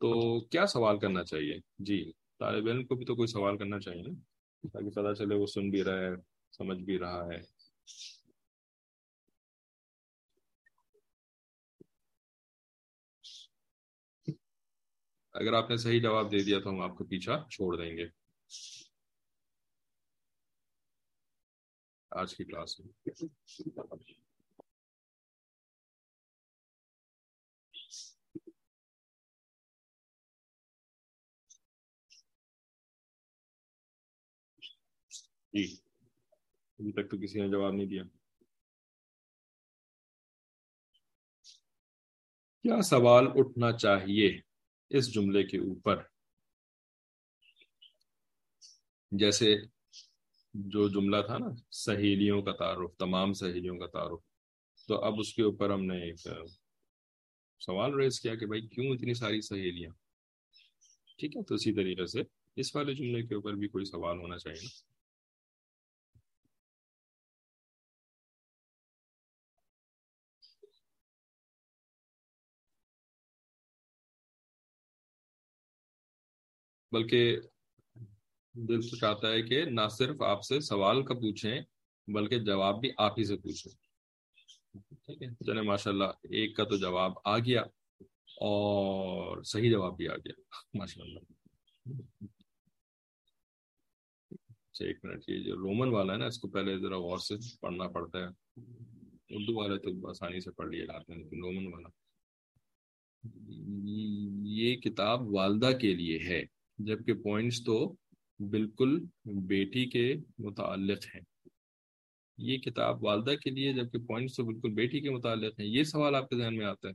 تو کیا سوال کرنا چاہیے؟ جی طالب علم کو بھی تو کوئی سوال کرنا چاہیے نا، تاکہ پتا چلے وہ سن بھی رہا ہے، سمجھ بھی رہا ہے۔ اگر آپ نے صحیح جواب دے دیا تو ہم آپ کو پیچھا چھوڑ دیں گے۔ آج کی کلاس میں۔ جی ابھی تک تو کسی نے جواب نہیں دیا۔ کیا سوال اٹھنا چاہیے؟ اس جملے کے اوپر۔ جیسے جو جملہ تھا نا، سہیلیوں کا تعارف، تمام سہیلیوں کا تعارف۔ تو اب اس کے اوپر ہم نے ایک سوال ریز کیا کہ بھائی کیوں اتنی ساری سہیلیاں؟ ٹھیک ہے، تو اسی طریقے سے اس والے جملے کے اوپر بھی کوئی سوال ہونا چاہیے۔ نا بلکہ دل تو چاہتا ہے کہ نہ صرف آپ سے سوال کا پوچھیں، بلکہ جواب بھی آپ ہی سے پوچھیں۔ ٹھیک ہے۔ چلے ماشاء اللہ ایک کا تو جواب آ گیا اور صحیح جواب بھی آ گیا۔ ماشاء اللہ اچھا ایک منٹ، یہ جو رومن والا ہے نا، اس کو پہلے ذرا غور سے پڑھنا پڑتا ہے۔ اردو والے تو آسانی سے پڑھ لیے جاتے ہیں لیکن رومن والا۔ یہ کتاب والدہ کے لیے ہے۔ جبکہ پوائنٹس تو بالکل بیٹی کے متعلق ہیں۔ یہ کتاب والدہ کے لیے جبکہ پوائنٹس تو بالکل بیٹی کے متعلق ہیں۔ یہ سوال آپ کے ذہن میں آتا ہے۔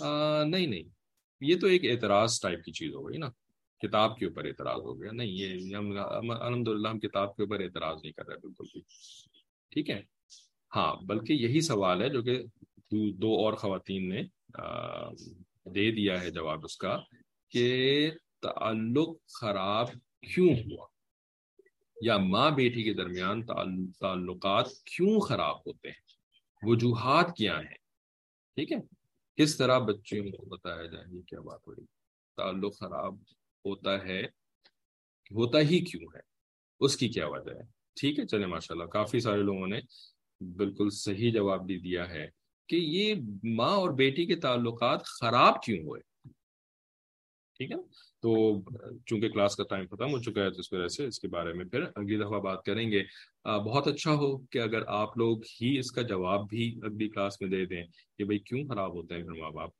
آ, نہیں نہیں۔ یہ تو ایک اعتراض ٹائپ کی چیز ہو گئی نا۔ کتاب کے اوپر اعتراض ہو گیا۔ نہیں یہ الحمد للہ ہم کتاب کے اوپر اعتراض نہیں کر رہے بالکل بھی۔ ٹھیک ہے۔ ہاں بلکہ یہی سوال ہے جو کہ دو اور خواتین نے دے دیا ہے جواب اس کا کہ تعلق خراب کیوں ہوا؟ یا ماں بیٹی کے درمیان تعلقات کیوں خراب ہوتے ہیں؟ وجوہات کیا ہیں؟ ٹھیک ہے؟ کس طرح بچوں کو بتایا جائے یہ کیا بات ہو رہی تعلق خراب ہوتا ہے، ہوتا ہی کیوں ہے؟ اس کی کیا وجہ ہے؟ ٹھیک ہے چلے ماشاء اللہ کافی سارے لوگوں نے بالکل صحیح جواب بھی دیا ہے کہ یہ ماں اور بیٹی کے تعلقات خراب کیوں ہوئے؟ ٹھیک ہے؟ تو چونکہ کلاس کا ٹائم ختم ہو چکا ہے تو اس وجہ سے اس کے بارے میں پھر اگلی دفعہ بات کریں گے۔ بہت اچھا ہو کہ اگر آپ لوگ ہی اس کا جواب بھی اگلی کلاس میں دے دیں کہ بھائی کیوں خراب ہوتے ہیں پھر ماں باپ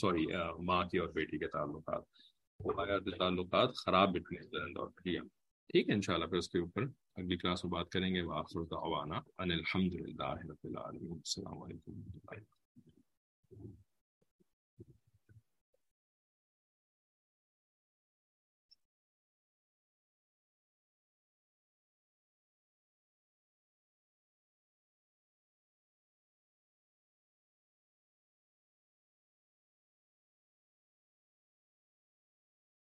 سوری ماں کی اور بیٹی کے تعلقات۔ تعلقات خراب بٹنے ٹھیک ہے ان شاء اللہ پھر اس کے اوپر اگلی کلاس میں بات کریں گے۔ الحمد للہ السلام علیکم